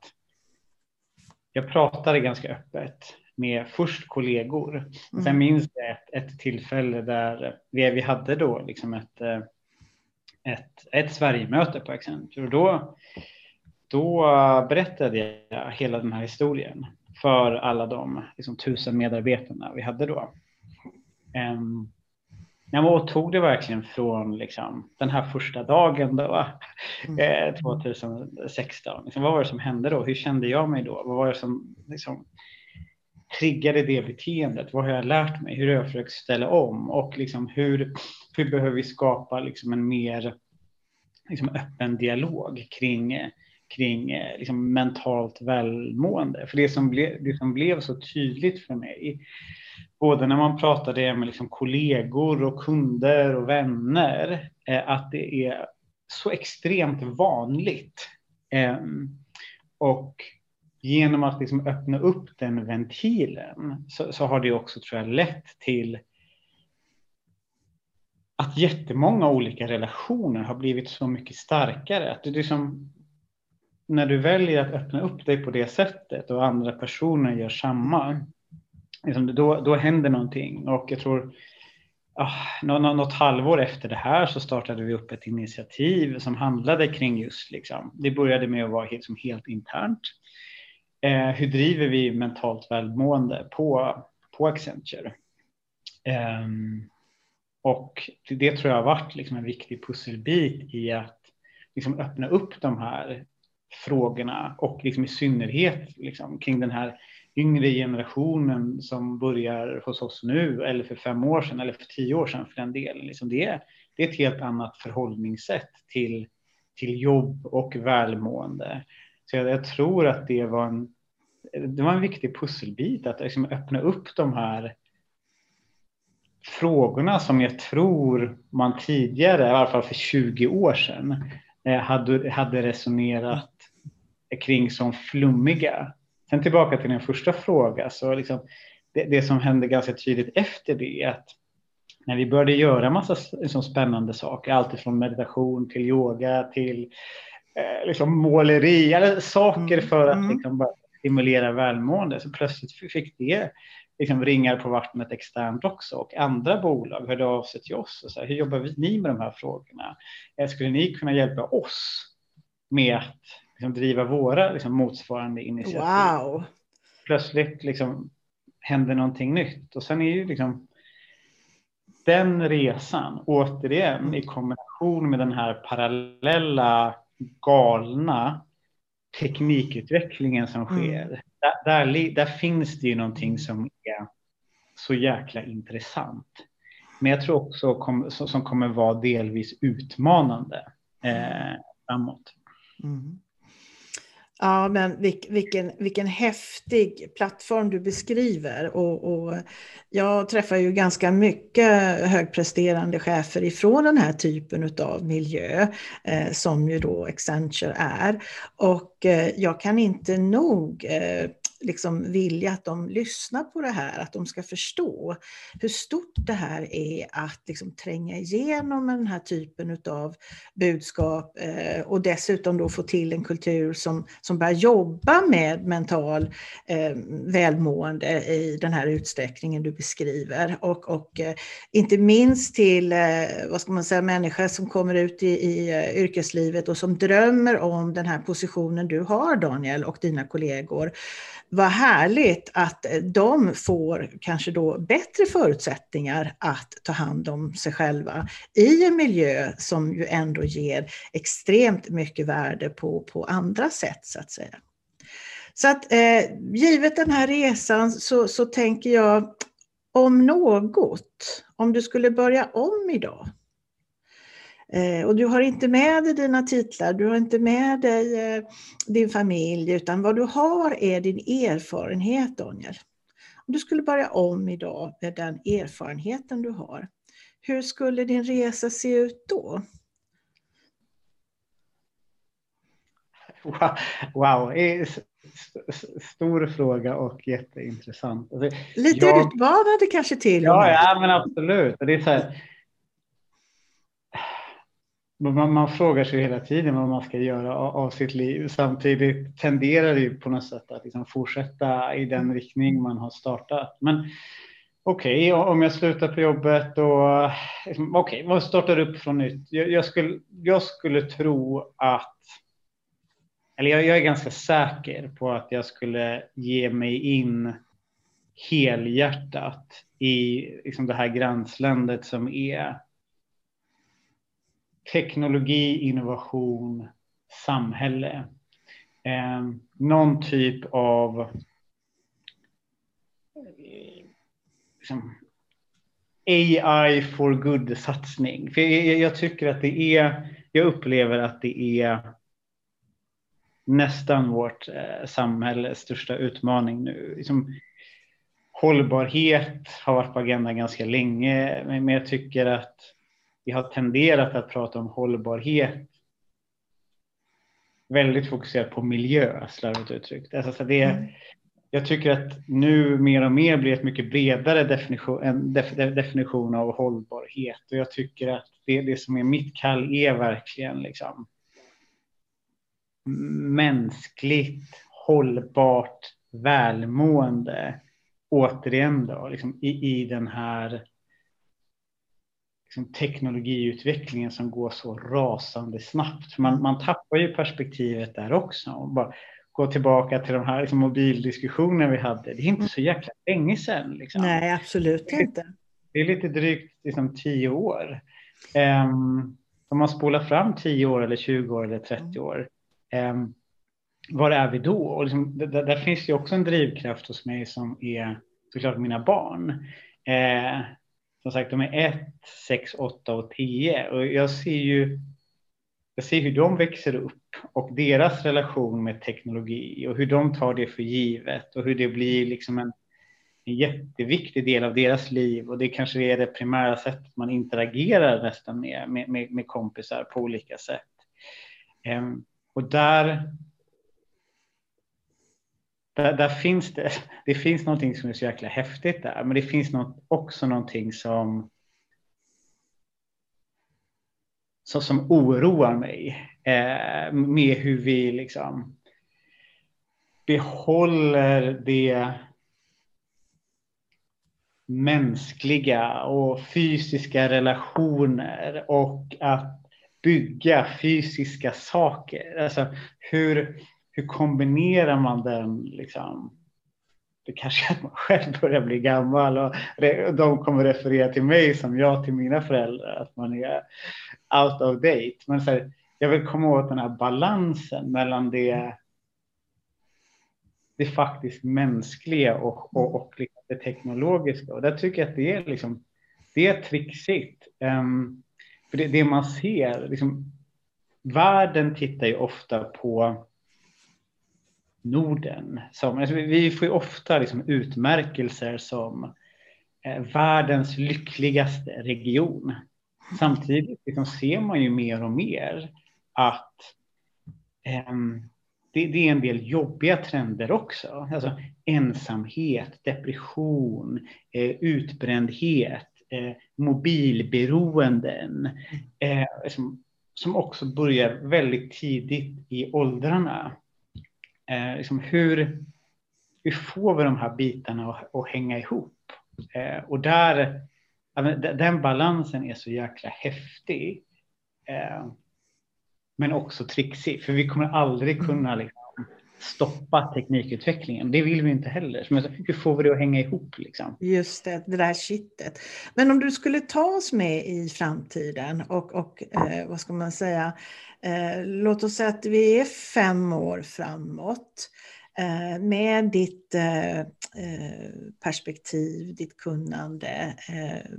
jag pratade ganska öppet med först kollegor. Mm. Sen minns jag ett, ett tillfälle där vi, vi hade då liksom ett, eh, ett, ett Sverigemöte på Accenture. Och då, då berättade jag hela den här historien för alla de liksom, tusen medarbetarna vi hade då. Um, jag tog det verkligen från liksom, den här första dagen då, mm. 2016. Eh, liksom, vad var det som hände då? Hur kände jag mig då? Vad var det som liksom, triggade det beteendet? Vad har jag lärt mig? Hur har jag försökt ställa om? Och liksom, hur, hur behöver vi skapa liksom, en mer liksom, öppen dialog kring, kring liksom, mentalt välmående. För det som, ble, det som blev så tydligt för mig, både när man pratade med liksom, kollegor och kunder och vänner, eh, att det är så extremt vanligt. Eh, och genom att liksom öppna upp den ventilen så, så, har det också tror jag lett till att jättemånga olika relationer har blivit så mycket starkare. Att det liksom, när du väljer att öppna upp dig på det sättet och andra personer gör samma, liksom, då, då händer någonting. Och jag tror ah, något halvår efter det här så startade vi upp ett initiativ som handlade kring just, liksom, det började med att vara helt, som helt internt. Eh, hur driver vi mentalt välmående på, på Accenture? Eh, och det tror jag har varit liksom en viktig pusselbit i att liksom öppna upp de här frågorna och liksom i synnerhet liksom kring den här yngre generationen som börjar hos oss nu eller för fem år sedan eller för tio år sedan för den delen. Liksom det, är, det är ett helt annat förhållningssätt till, till jobb och välmående. Så jag, jag tror att det var en, det var en viktig pusselbit att liksom öppna upp de här frågorna som jag tror man tidigare, i alla fall för 20 år sedan, eh, hade, hade resonerat kring som flummiga. Sen tillbaka till din första fråga, så liksom, det, det, som hände ganska tydligt efter det är att när vi började göra massa liksom, spännande saker, alltifrån meditation till yoga till eh, liksom, måleri, eller saker för att mm. liksom, bara stimulera välmående, så plötsligt fick det liksom ringar på vattnet externt också och andra bolag hörde av sig till oss och sa hur jobbar ni med de här frågorna? Eh, skulle ni kunna hjälpa oss med att liksom driva våra liksom motsvarande initiativ? Wow. Plötsligt liksom händer någonting nytt och sen är ju liksom den resan återigen i kombination med den här parallella galna teknikutvecklingen som mm. sker. Mm. Där, där, där, finns det ju någonting som är så jäkla intressant. Men jag tror också kom, som kommer vara delvis utmanande eh, framåt. Mm. Ja, men vilken, vilken häftig plattform du beskriver. Och, och, jag träffar ju ganska mycket högpresterande chefer ifrån den här typen av miljö, eh, som ju då Accenture är. Och eh, jag kan inte nog eh, liksom vilja att de lyssnar på det här, att de ska förstå hur stort det här är att liksom tränga igenom med den här typen av budskap eh, och dessutom då få till en kultur som, som börjar jobba med mental eh, välmående i den här utsträckningen du beskriver. Och, och eh, inte minst till, eh, vad ska man säga, människor som kommer ut i, i uh, yrkeslivet och som drömmer om den här positionen du har Daniel och dina kollegor vad härligt att de får kanske då bättre förutsättningar att ta hand om sig själva i en miljö som ju ändå ger extremt mycket värde på, på andra sätt så att säga. Så att eh, givet den här resan så, så tänker jag om något, om du skulle börja om idag, och du har inte med dig dina titlar, du har inte med dig eh, din familj, utan vad du har är din erfarenhet, Daniel. Om du skulle börja om idag med den erfarenheten du har, hur skulle din resa se ut då? Wow, stor fråga och jätteintressant. Alltså, Lite jag... utmanande kanske till ja, ja, men absolut. Det är så här, man, man, frågar sig hela tiden vad man ska göra av, av, sitt liv. Samtidigt tenderar det ju på något sätt att liksom fortsätta i den riktning man har startat. Men okej, okay, om jag slutar på jobbet och liksom, okej, okay, vad startar upp från nytt? Jag, jag, skulle, jag skulle tro att eller jag, jag, är ganska säker på att jag skulle ge mig in helhjärtat i liksom det här gränslandet som är teknologi, innovation, samhälle. Eh, någon typ av eh, liksom, AI for good-satsning. För jag, jag, tycker att det är, jag upplever att det är nästan vårt eh, samhälles största utmaning nu. Liksom, hållbarhet har varit på agendan ganska länge, men jag tycker att vi har tenderat att prata om hållbarhet väldigt fokuserat på miljö, slarvigt uttryckt. Alltså, det, mm. Jag tycker att nu mer och mer blir ett mycket bredare definition, en definition av hållbarhet och jag tycker att det, det som är mitt kall är verkligen liksom mänskligt, hållbart, välmående. Återigen då, liksom i, i den här liksom teknologiutvecklingen som går så rasande snabbt. Man, man tappar ju perspektivet där också. Och bara gå tillbaka till de här liksom, mobildiskussionerna vi hade. Det är inte så jäkla länge sedan. Liksom. Nej, absolut inte. Det är lite drygt liksom, tio år. Um, om man spolar fram tio år eller 20 år eller 30 år. Um, var är vi då? Och liksom, där, där, finns ju också en drivkraft hos mig som är såklart mina barn. Eh, som sagt, de är 1, 6, 8 och 10 och jag ser ju jag ser hur de växer upp och deras relation med teknologi och hur de tar det för givet och hur det blir liksom en, en jätteviktig del av deras liv och det kanske är det primära sättet man interagerar nästan med, med, med, med kompisar på olika sätt. Um, och där, där, där, finns det, det finns någonting som är så jäkla häftigt där, men det finns något, också någonting som så, som oroar mig eh, med hur vi liksom behåller det mänskliga och fysiska relationer och att bygga fysiska saker. Alltså hur, hur kombinerar man den liksom? Det kanske är att man själv börjar bli gammal och de kommer referera till mig som jag till mina föräldrar, att man är out of date. Men så här, jag vill komma åt den här balansen mellan det, det faktiskt mänskliga och, och, och liksom det teknologiska. Och där tycker jag att det är, liksom, det är trixigt. Um, för det, det, man ser, liksom, världen tittar ju ofta på Norden. Som, alltså vi får ju ofta liksom utmärkelser som eh, världens lyckligaste region. Samtidigt liksom ser man ju mer och mer att eh, det, det, är en del jobbiga trender också. Alltså ensamhet, depression, eh, utbrändhet, eh, mobilberoenden eh, som, som också börjar väldigt tidigt i åldrarna. Eh, liksom hur, hur får vi de här bitarna att, att hänga ihop? Eh, och där den balansen är så jäkla häftig. Eh, men också trixig, för vi kommer aldrig kunna liksom stoppa teknikutvecklingen. Det vill vi inte heller. Men hur får vi det att hänga ihop? Liksom? Just det, det där kittet. Men om du skulle ta oss med i framtiden och, och eh, vad ska man säga, eh, låt oss säga att vi är fem år framåt. Eh, med ditt eh, eh perspektiv, ditt kunnande, eh,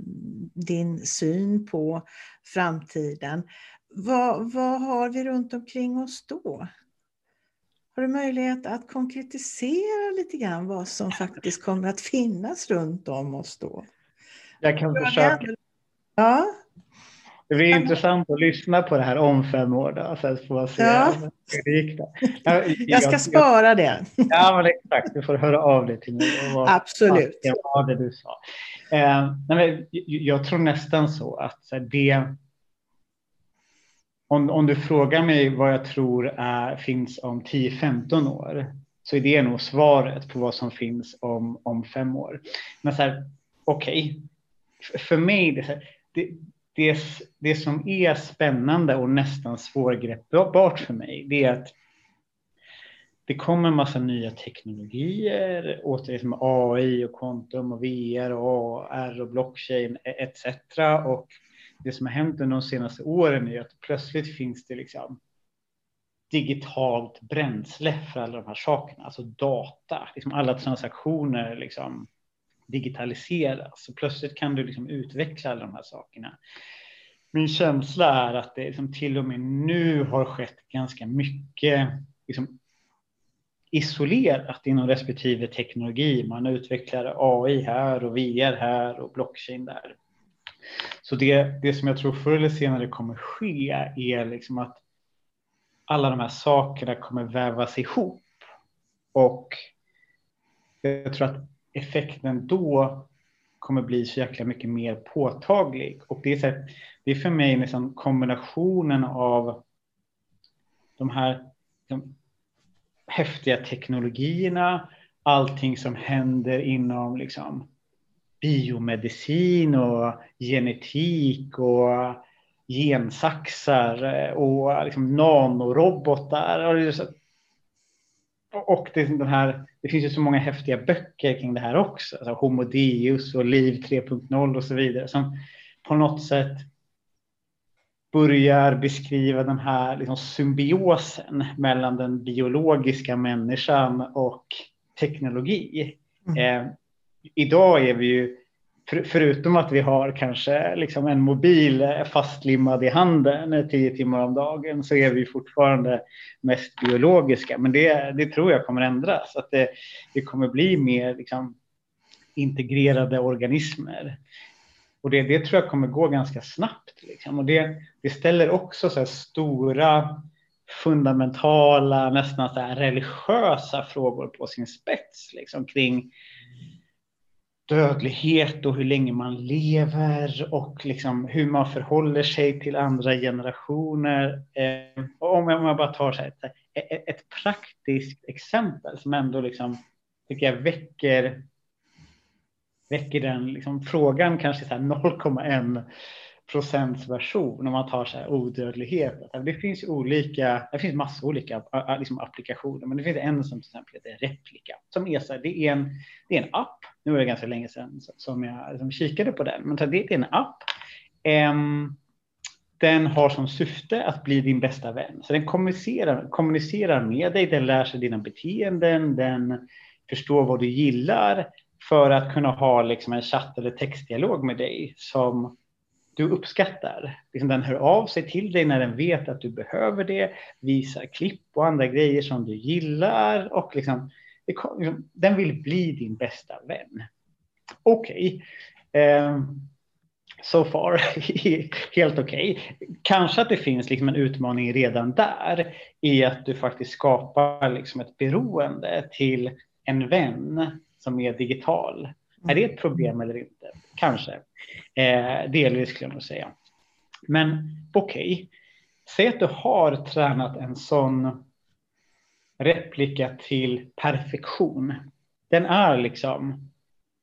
din syn på framtiden. Vad, vad har vi runt omkring oss då? Har du möjlighet att konkretisera lite grann vad som faktiskt kommer att finnas runt om oss då? Jag kan försöka. Ja. Det blir intressant att lyssna på det här om fem år. Då, så får man se ja. hur det gick. Då. Jag, jag ska jag, spara det. Ja, men exakt. Du får höra av dig till mig. Vad, Absolut. Vad det du sa? Eh, nej, jag tror nästan så att det... Om, om du frågar mig vad jag tror är, finns om 10-15 år så är det nog svaret på vad som finns om, om fem år. Men så här, okej, okay. för mig, det, det, det, det som är spännande och nästan svårgreppbart för mig, det är att det kommer en massa nya teknologier, återigen som AI och kontum och VR och AR och blockchain e-, etc. Och det som har hänt under de senaste åren är att plötsligt finns det liksom digitalt bränsle för alla de här sakerna, alltså data, liksom alla transaktioner liksom digitaliseras. Så plötsligt kan du liksom utveckla alla de här sakerna. Min känsla är att det liksom till och med nu har skett ganska mycket liksom isolerat inom respektive teknologi. Man utvecklar AI här och VR här och blockchain där. Så det, det som jag tror förr eller senare kommer ske är liksom att alla de här sakerna kommer vävas ihop. Och jag tror att effekten då kommer bli så jäkla mycket mer påtaglig. Och det är, så här, det är för mig liksom kombinationen av de här de häftiga teknologierna, allting som händer inom liksom biomedicin och genetik och gensaxar och liksom nanorobotar. Och det, den här, det finns ju så många häftiga böcker kring det här också. Alltså Homo Deus och Liv 3.0 och så vidare. Som på något sätt börjar beskriva den här liksom symbiosen mellan den biologiska människan och teknologi. Mm. Eh, idag är vi ju, för, förutom att vi har kanske liksom en mobil fastlimmad i handen tio timmar om dagen, så är vi fortfarande mest biologiska. Men det, det tror jag kommer ändras, att det, det kommer bli mer liksom, integrerade organismer. Och det, det tror jag kommer gå ganska snabbt. Liksom. Och det, det ställer också så stora fundamentala, nästan så religiösa frågor på sin spets liksom, kring dödlighet och hur länge man lever och liksom hur man förhåller sig till andra generationer. Eh, om jag bara tar så här, ett, ett, praktiskt exempel som ändå liksom, tycker jag väcker väcker den liksom, frågan kanske 0,1 procents version om man tar så här odödlighet. Alltså, det finns olika, det finns massa olika liksom, applikationer, men det finns en som till exempel heter Replika som är så här, det är en, det är en app. Nu är det ganska länge sedan som jag som kikade på den, men det är en app. Um, den har som syfte att bli din bästa vän. Så den kommunicerar, kommunicerar med dig, den lär sig dina beteenden, den förstår vad du gillar för att kunna ha liksom en chatt eller textdialog med dig som du uppskattar. Liksom den hör av sig till dig när den vet att du behöver det, visar klipp och andra grejer som du gillar och liksom, liksom den vill bli din bästa vän. Okej. Okay. So far, helt okej. Okay. Kanske att det finns liksom en utmaning redan där i att du faktiskt skapar liksom ett beroende till en vän som är digital. Mm. Är det ett problem eller inte? Kanske. Eh, delvis skulle jag nog säga. Men okej, okay. säg att du har tränat en sån replika till perfektion. Den är liksom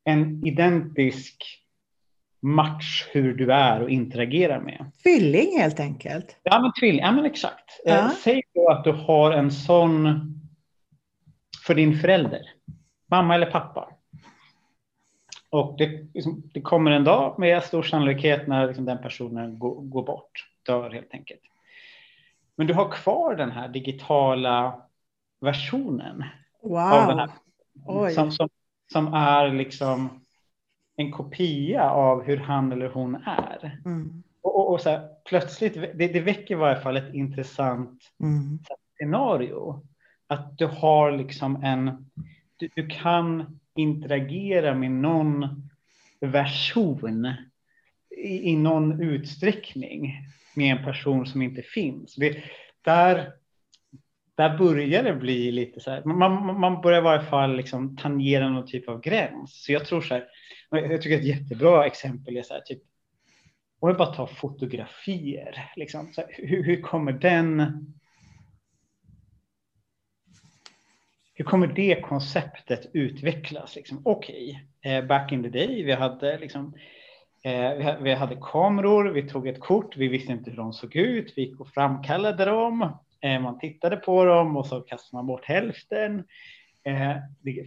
en identisk match hur du är och interagerar med. Tvilling helt enkelt. Ja, men tvilling. Ja, men exakt. Ja. Eh, säg då att du har en sån för din förälder mamma eller pappa. Och det, liksom, det, kommer en dag med stor sannolikhet när liksom, den personen går, går, bort, dör helt enkelt. Men du har kvar den här digitala versionen. Wow. Av den här, som, som, som, är liksom en kopia av hur han eller hon är. Mm. Och, och, och, så här, plötsligt, det, det väcker i varje fall ett intressant mm. scenario. Att du har liksom en du, du kan interagera med någon version i, i någon utsträckning med en person som inte finns. Det, där, där börjar det bli lite så här, man, man börjar i varje fall liksom tangera någon typ av gräns. Så jag tror så här, jag tycker ett jättebra exempel är så här, typ, om vi bara tar fotografier, liksom, här, hur, hur kommer den hur kommer det konceptet utvecklas? Liksom, Okej, okay, back in the day, vi hade, liksom, eh, vi hade kameror, vi tog ett kort, vi visste inte hur de såg ut, vi gick och framkallade dem, eh, man tittade på dem och så kastade man bort hälften.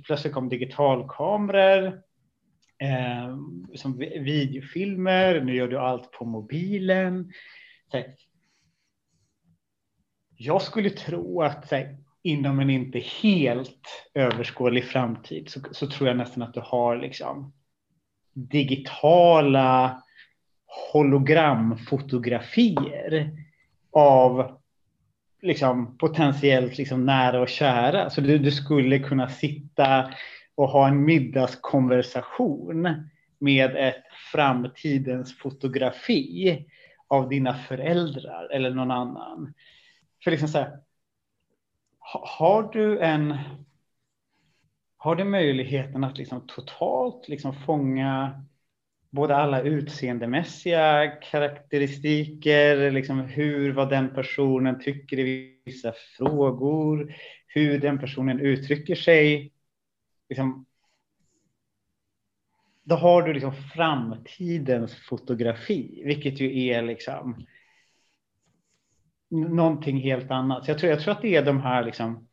Plötsligt kom digitalkameror, som videofilmer, nu gör du allt på mobilen. Jag skulle tro att inom en inte helt överskådlig framtid så, så tror jag nästan att du har liksom digitala hologramfotografier av liksom, potentiellt liksom, nära och kära. Så du, du skulle kunna sitta och ha en middagskonversation med ett framtidens fotografi av dina föräldrar eller någon annan. För liksom så här, har du en har du möjligheten att liksom totalt liksom fånga både alla utseendemässiga karaktäristiker, liksom hur, vad den personen tycker i vissa frågor, hur den personen uttrycker sig. Liksom, då har du liksom framtidens fotografi, vilket ju är liksom någonting helt annat. Så jag tror, jag tror att det är de här liksom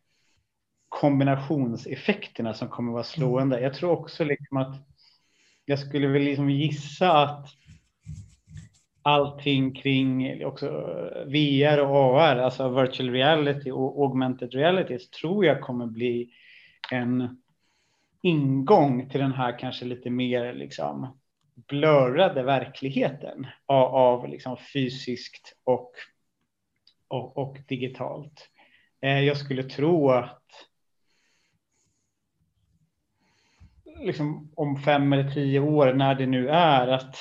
kombinationseffekterna som kommer vara slående. Jag tror också liksom att jag skulle väl liksom gissa att allting kring också VR och AR, alltså virtual reality och augmented reality, tror jag kommer bli en ingång till den här kanske lite mer liksom blurrade verkligheten av, av liksom fysiskt och, och, och digitalt. Eh, jag skulle tro att liksom, om fem eller tio år, när det nu är, att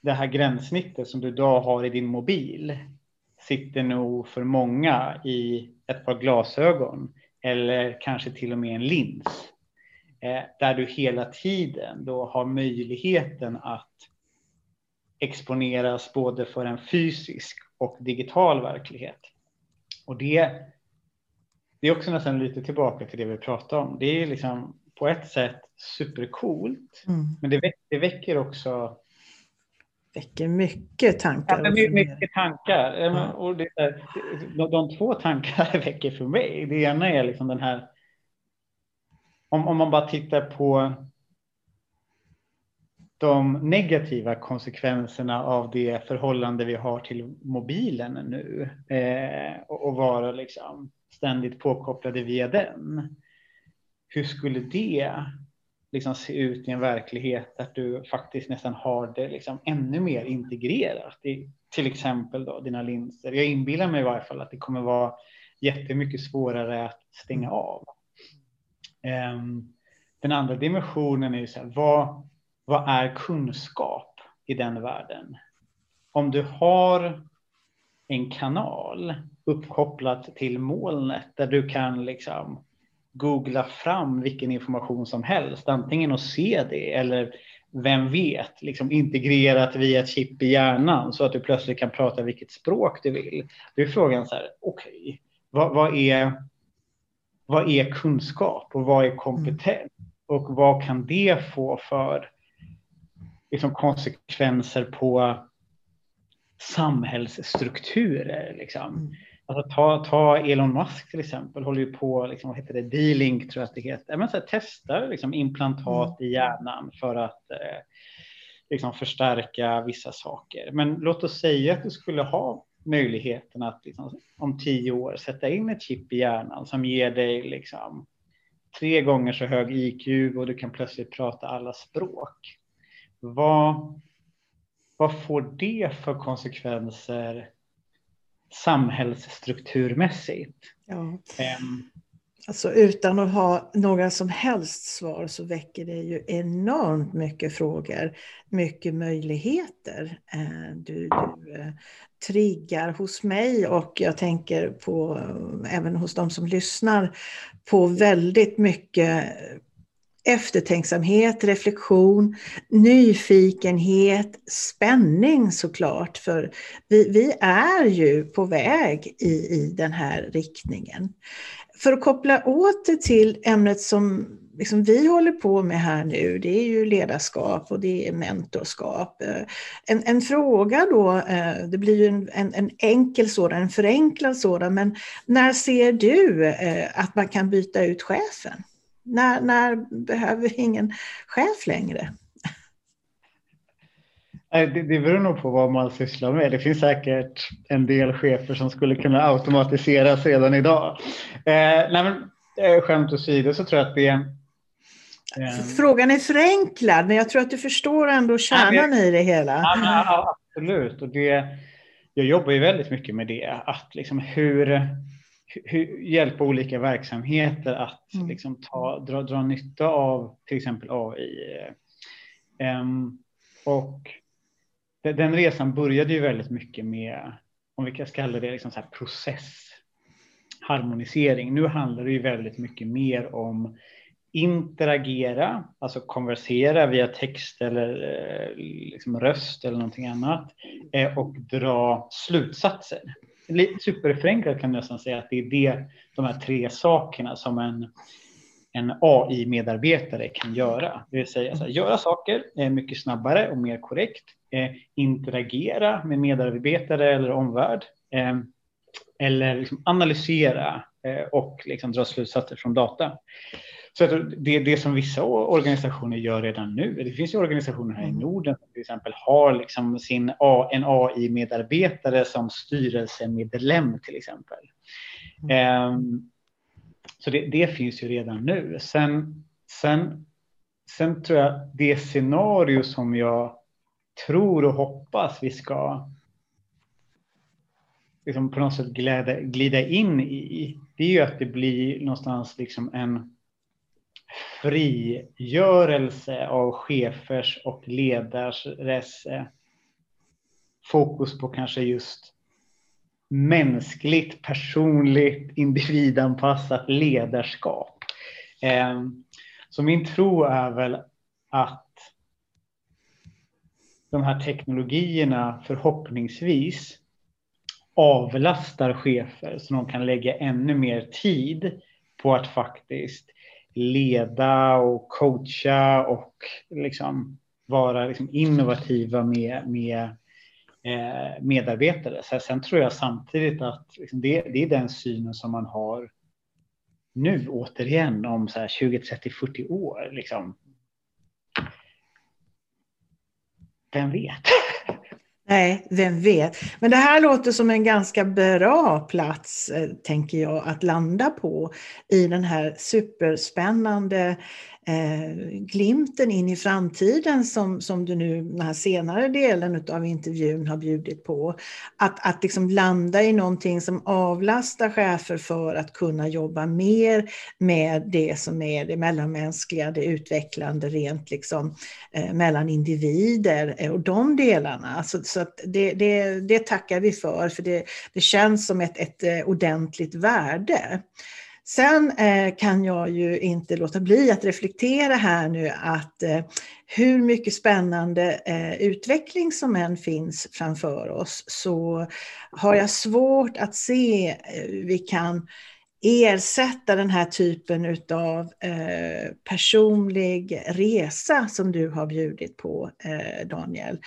det här gränssnittet som du idag har i din mobil sitter nog för många i ett par glasögon eller kanske till och med en lins. Eh, där du hela tiden då har möjligheten att exponeras både för en fysisk och digital verklighet. Och det, det är också nästan lite tillbaka till det vi pratade om. Det är liksom på ett sätt supercoolt. Mm. Men det, väck, det väcker också väcker mycket tankar. Ja, mycket, mycket tankar. Ja. Och det, de, de två tankar väcker för mig. Det ena är liksom den här. Om, om man bara tittar på de negativa konsekvenserna av det förhållande vi har till mobilen nu eh, och, vara liksom ständigt påkopplade via den hur skulle det liksom se ut i en verklighet där du faktiskt nästan har det liksom ännu mer integrerat i till exempel då dina linser. Jag inbillar mig i varje fall att det kommer vara jättemycket svårare att stänga av. Eh, den andra dimensionen är ju så här, vad, vad är kunskap i den världen? Om du har en kanal uppkopplat till molnet där du kan liksom googla fram vilken information som helst, antingen att se det eller vem vet, liksom integrerat via ett chip i hjärnan så att du plötsligt kan prata vilket språk du vill. Då är frågan så här, okej, okay, vad, vad, är, vad är kunskap och vad är kompetens? Och vad kan det få för liksom, konsekvenser på samhällsstrukturer? Liksom? Mm. Alltså ta, ta Elon Musk till exempel, håller ju på, liksom, vad heter det, D-Link tror jag att det heter. Men så här, testar liksom, implantat mm. i hjärnan för att eh, liksom, förstärka vissa saker. Men låt oss säga att du skulle ha möjligheten att liksom, om tio år sätta in ett chip i hjärnan som ger dig liksom, tre gånger så hög IQ och du kan plötsligt prata alla språk. Vad, vad får det för konsekvenser samhällsstrukturmässigt. Ja. Um, alltså utan att ha några som helst svar så väcker det ju enormt mycket frågor, mycket möjligheter. Eh, du, du eh, triggar hos mig och jag tänker på, eh, även hos de som lyssnar, på väldigt mycket eftertänksamhet, reflektion, nyfikenhet, spänning såklart. För vi, vi är ju på väg i, i den här riktningen. För att koppla åter till ämnet som liksom vi håller på med här nu, det är ju ledarskap och det är mentorskap. En, en fråga då, eh, det blir ju en, en, en, enkel sådan, en förenklad sådan, men när ser du eh, att man kan byta ut chefen? När, när behöver vi ingen chef längre? Det, det beror nog på vad man sysslar med. Det finns säkert en del chefer som skulle kunna automatiseras redan idag. Eh, nej men, eh, skämt åsido så tror jag att det är eh, Frågan är förenklad, men jag tror att du förstår ändå kärnan ja, i det hela. Ja, absolut. Och det, jag jobbar ju väldigt mycket med det, att liksom hur, hur hjälpa olika verksamheter att mm. liksom ta, dra, dra nytta av till exempel AI. Um, ehm, och den resan började ju väldigt mycket med, om vi kan kalla det liksom så här processharmonisering. Nu handlar det ju väldigt mycket mer om interagera, alltså konversera via text eller eh, liksom röst eller någonting annat eh, och dra slutsatser. Superförenklat kan jag nästan säga att det är det, de här tre sakerna som en, en AI-medarbetare kan göra. Det vill säga så här, göra saker eh, mycket snabbare och mer korrekt, eh, interagera med medarbetare eller omvärld eh, eller liksom analysera och liksom dra slutsatser från data. Så det är det som vissa organisationer gör redan nu. Det finns ju organisationer här i mm. Norden som till exempel har liksom sin en AI-medarbetare som styrelsemedlem till exempel. Mm. Um, så det, det, finns ju redan nu. Sen, sen, sen tror jag det scenario som jag tror och hoppas vi ska liksom på något sätt glida, glida in i, det är ju att det blir någonstans liksom en frigörelse av chefers och ledares eh, fokus på kanske just mänskligt, personligt, individanpassat ledarskap. Eh, så min tro är väl att de här teknologierna förhoppningsvis avlastar chefer så de kan lägga ännu mer tid på att faktiskt leda och coacha och liksom vara liksom innovativa med, med eh, medarbetare. Så sen tror jag samtidigt att liksom det, det, är den synen som man har nu återigen om så här 20, 30, 40 år. Liksom. Vem vet? Nej, vem vet. Men det här låter som en ganska bra plats, eh, tänker jag, att landa på i den här superspännande eh, glimten in i framtiden som, som du nu den här senare delen av intervjun har bjudit på. Att, att liksom landa i någonting som avlastar chefer för att kunna jobba mer med det som är det mellanmänskliga, det utvecklande rent liksom, eh, mellan individer eh, och de delarna. Alltså, så, så det, det, det tackar vi för, för det, det känns som ett, ett eh, ordentligt värde. Sen eh, kan jag ju inte låta bli att reflektera här nu att eh, hur mycket spännande eh, utveckling som än finns framför oss så har jag svårt att se hur vi kan ersätta den här typen utav eh, personlig resa som du har bjudit på eh, Daniel.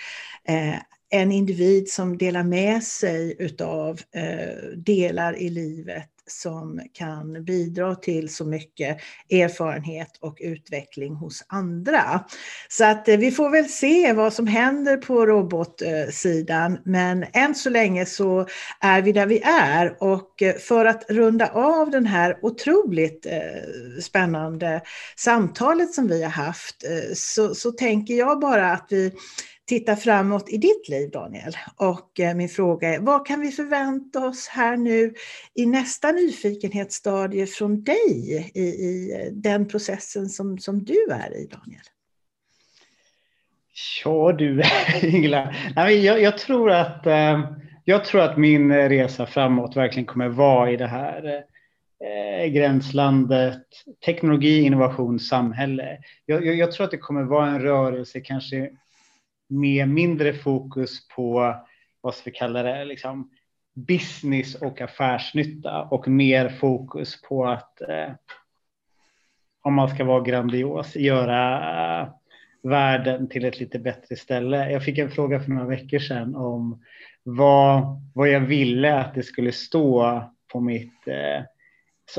en individ som delar med sig utav delar i livet som kan bidra till så mycket erfarenhet och utveckling hos andra. Så att eh, vi får väl se vad som händer på robotsidan, men än så länge så är vi där vi är och eh, för att runda av den här otroligt eh, spännande samtalet som vi har haft så, så tänker jag bara att vi titta framåt i ditt liv, Daniel. Och eh, min fråga är, vad kan vi förvänta oss här nu i nästa nyfikenhetsstadie från dig i, i eh, den processen som, som du är i, Daniel? Ja du, Ingela. Jag, jag, tror att, eh, jag tror att min resa framåt verkligen kommer vara i det här gränslandet teknologi, innovation, samhälle. Jag, jag, jag, tror att det kommer vara en rörelse kanske med mindre fokus på vad ska vi kalla det, liksom business och affärsnytta och mer fokus på att eh, om man ska vara grandios, göra eh, världen till ett lite bättre ställe. Jag fick en fråga för några veckor sedan om vad, vad jag ville att det skulle stå på mitt eh,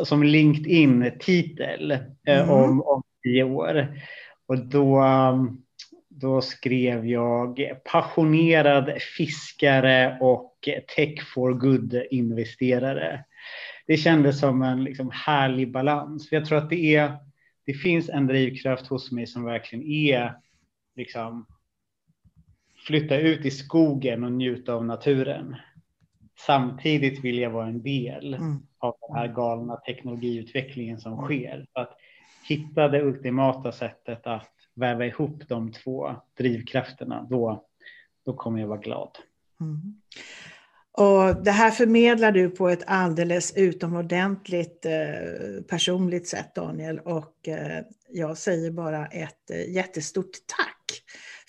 som LinkedIn-titel eh, mm. om, om tio år. Och då um, då skrev jag passionerad fiskare och tech for good investerare. Det kändes som en liksom härlig balans. För jag tror att det, är, det finns en drivkraft hos mig som verkligen är liksom, flytta ut i skogen och njuta av naturen. samtidigt vill jag vara en del Mm. av den här galna teknologiutvecklingen som sker. Att hitta det ultimata sättet att väva ihop de två drivkrafterna, då, då kommer jag vara glad. Mm. Och det här förmedlar du på ett alldeles utomordentligt eh, personligt sätt Daniel och eh, jag säger bara ett eh, jättestort tack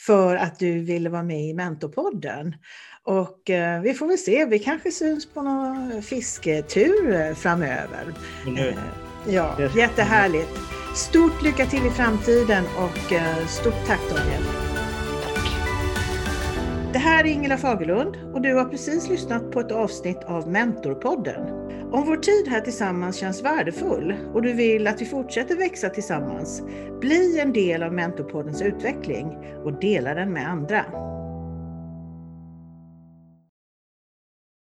för att du ville vara med i Mentorpodden. Och eh, vi får väl se, vi kanske syns på någon fisketur eh, framöver. Eh, Ja, jättehärligt. Stort lycka till i framtiden och eh, stort tack Daniel. Det här är Ingela Fagerlund och du har precis lyssnat på ett avsnitt av Mentorpodden. Om vår tid här tillsammans känns värdefull och du vill att vi fortsätter växa tillsammans, bli en del av Mentorpoddens utveckling och dela den med andra.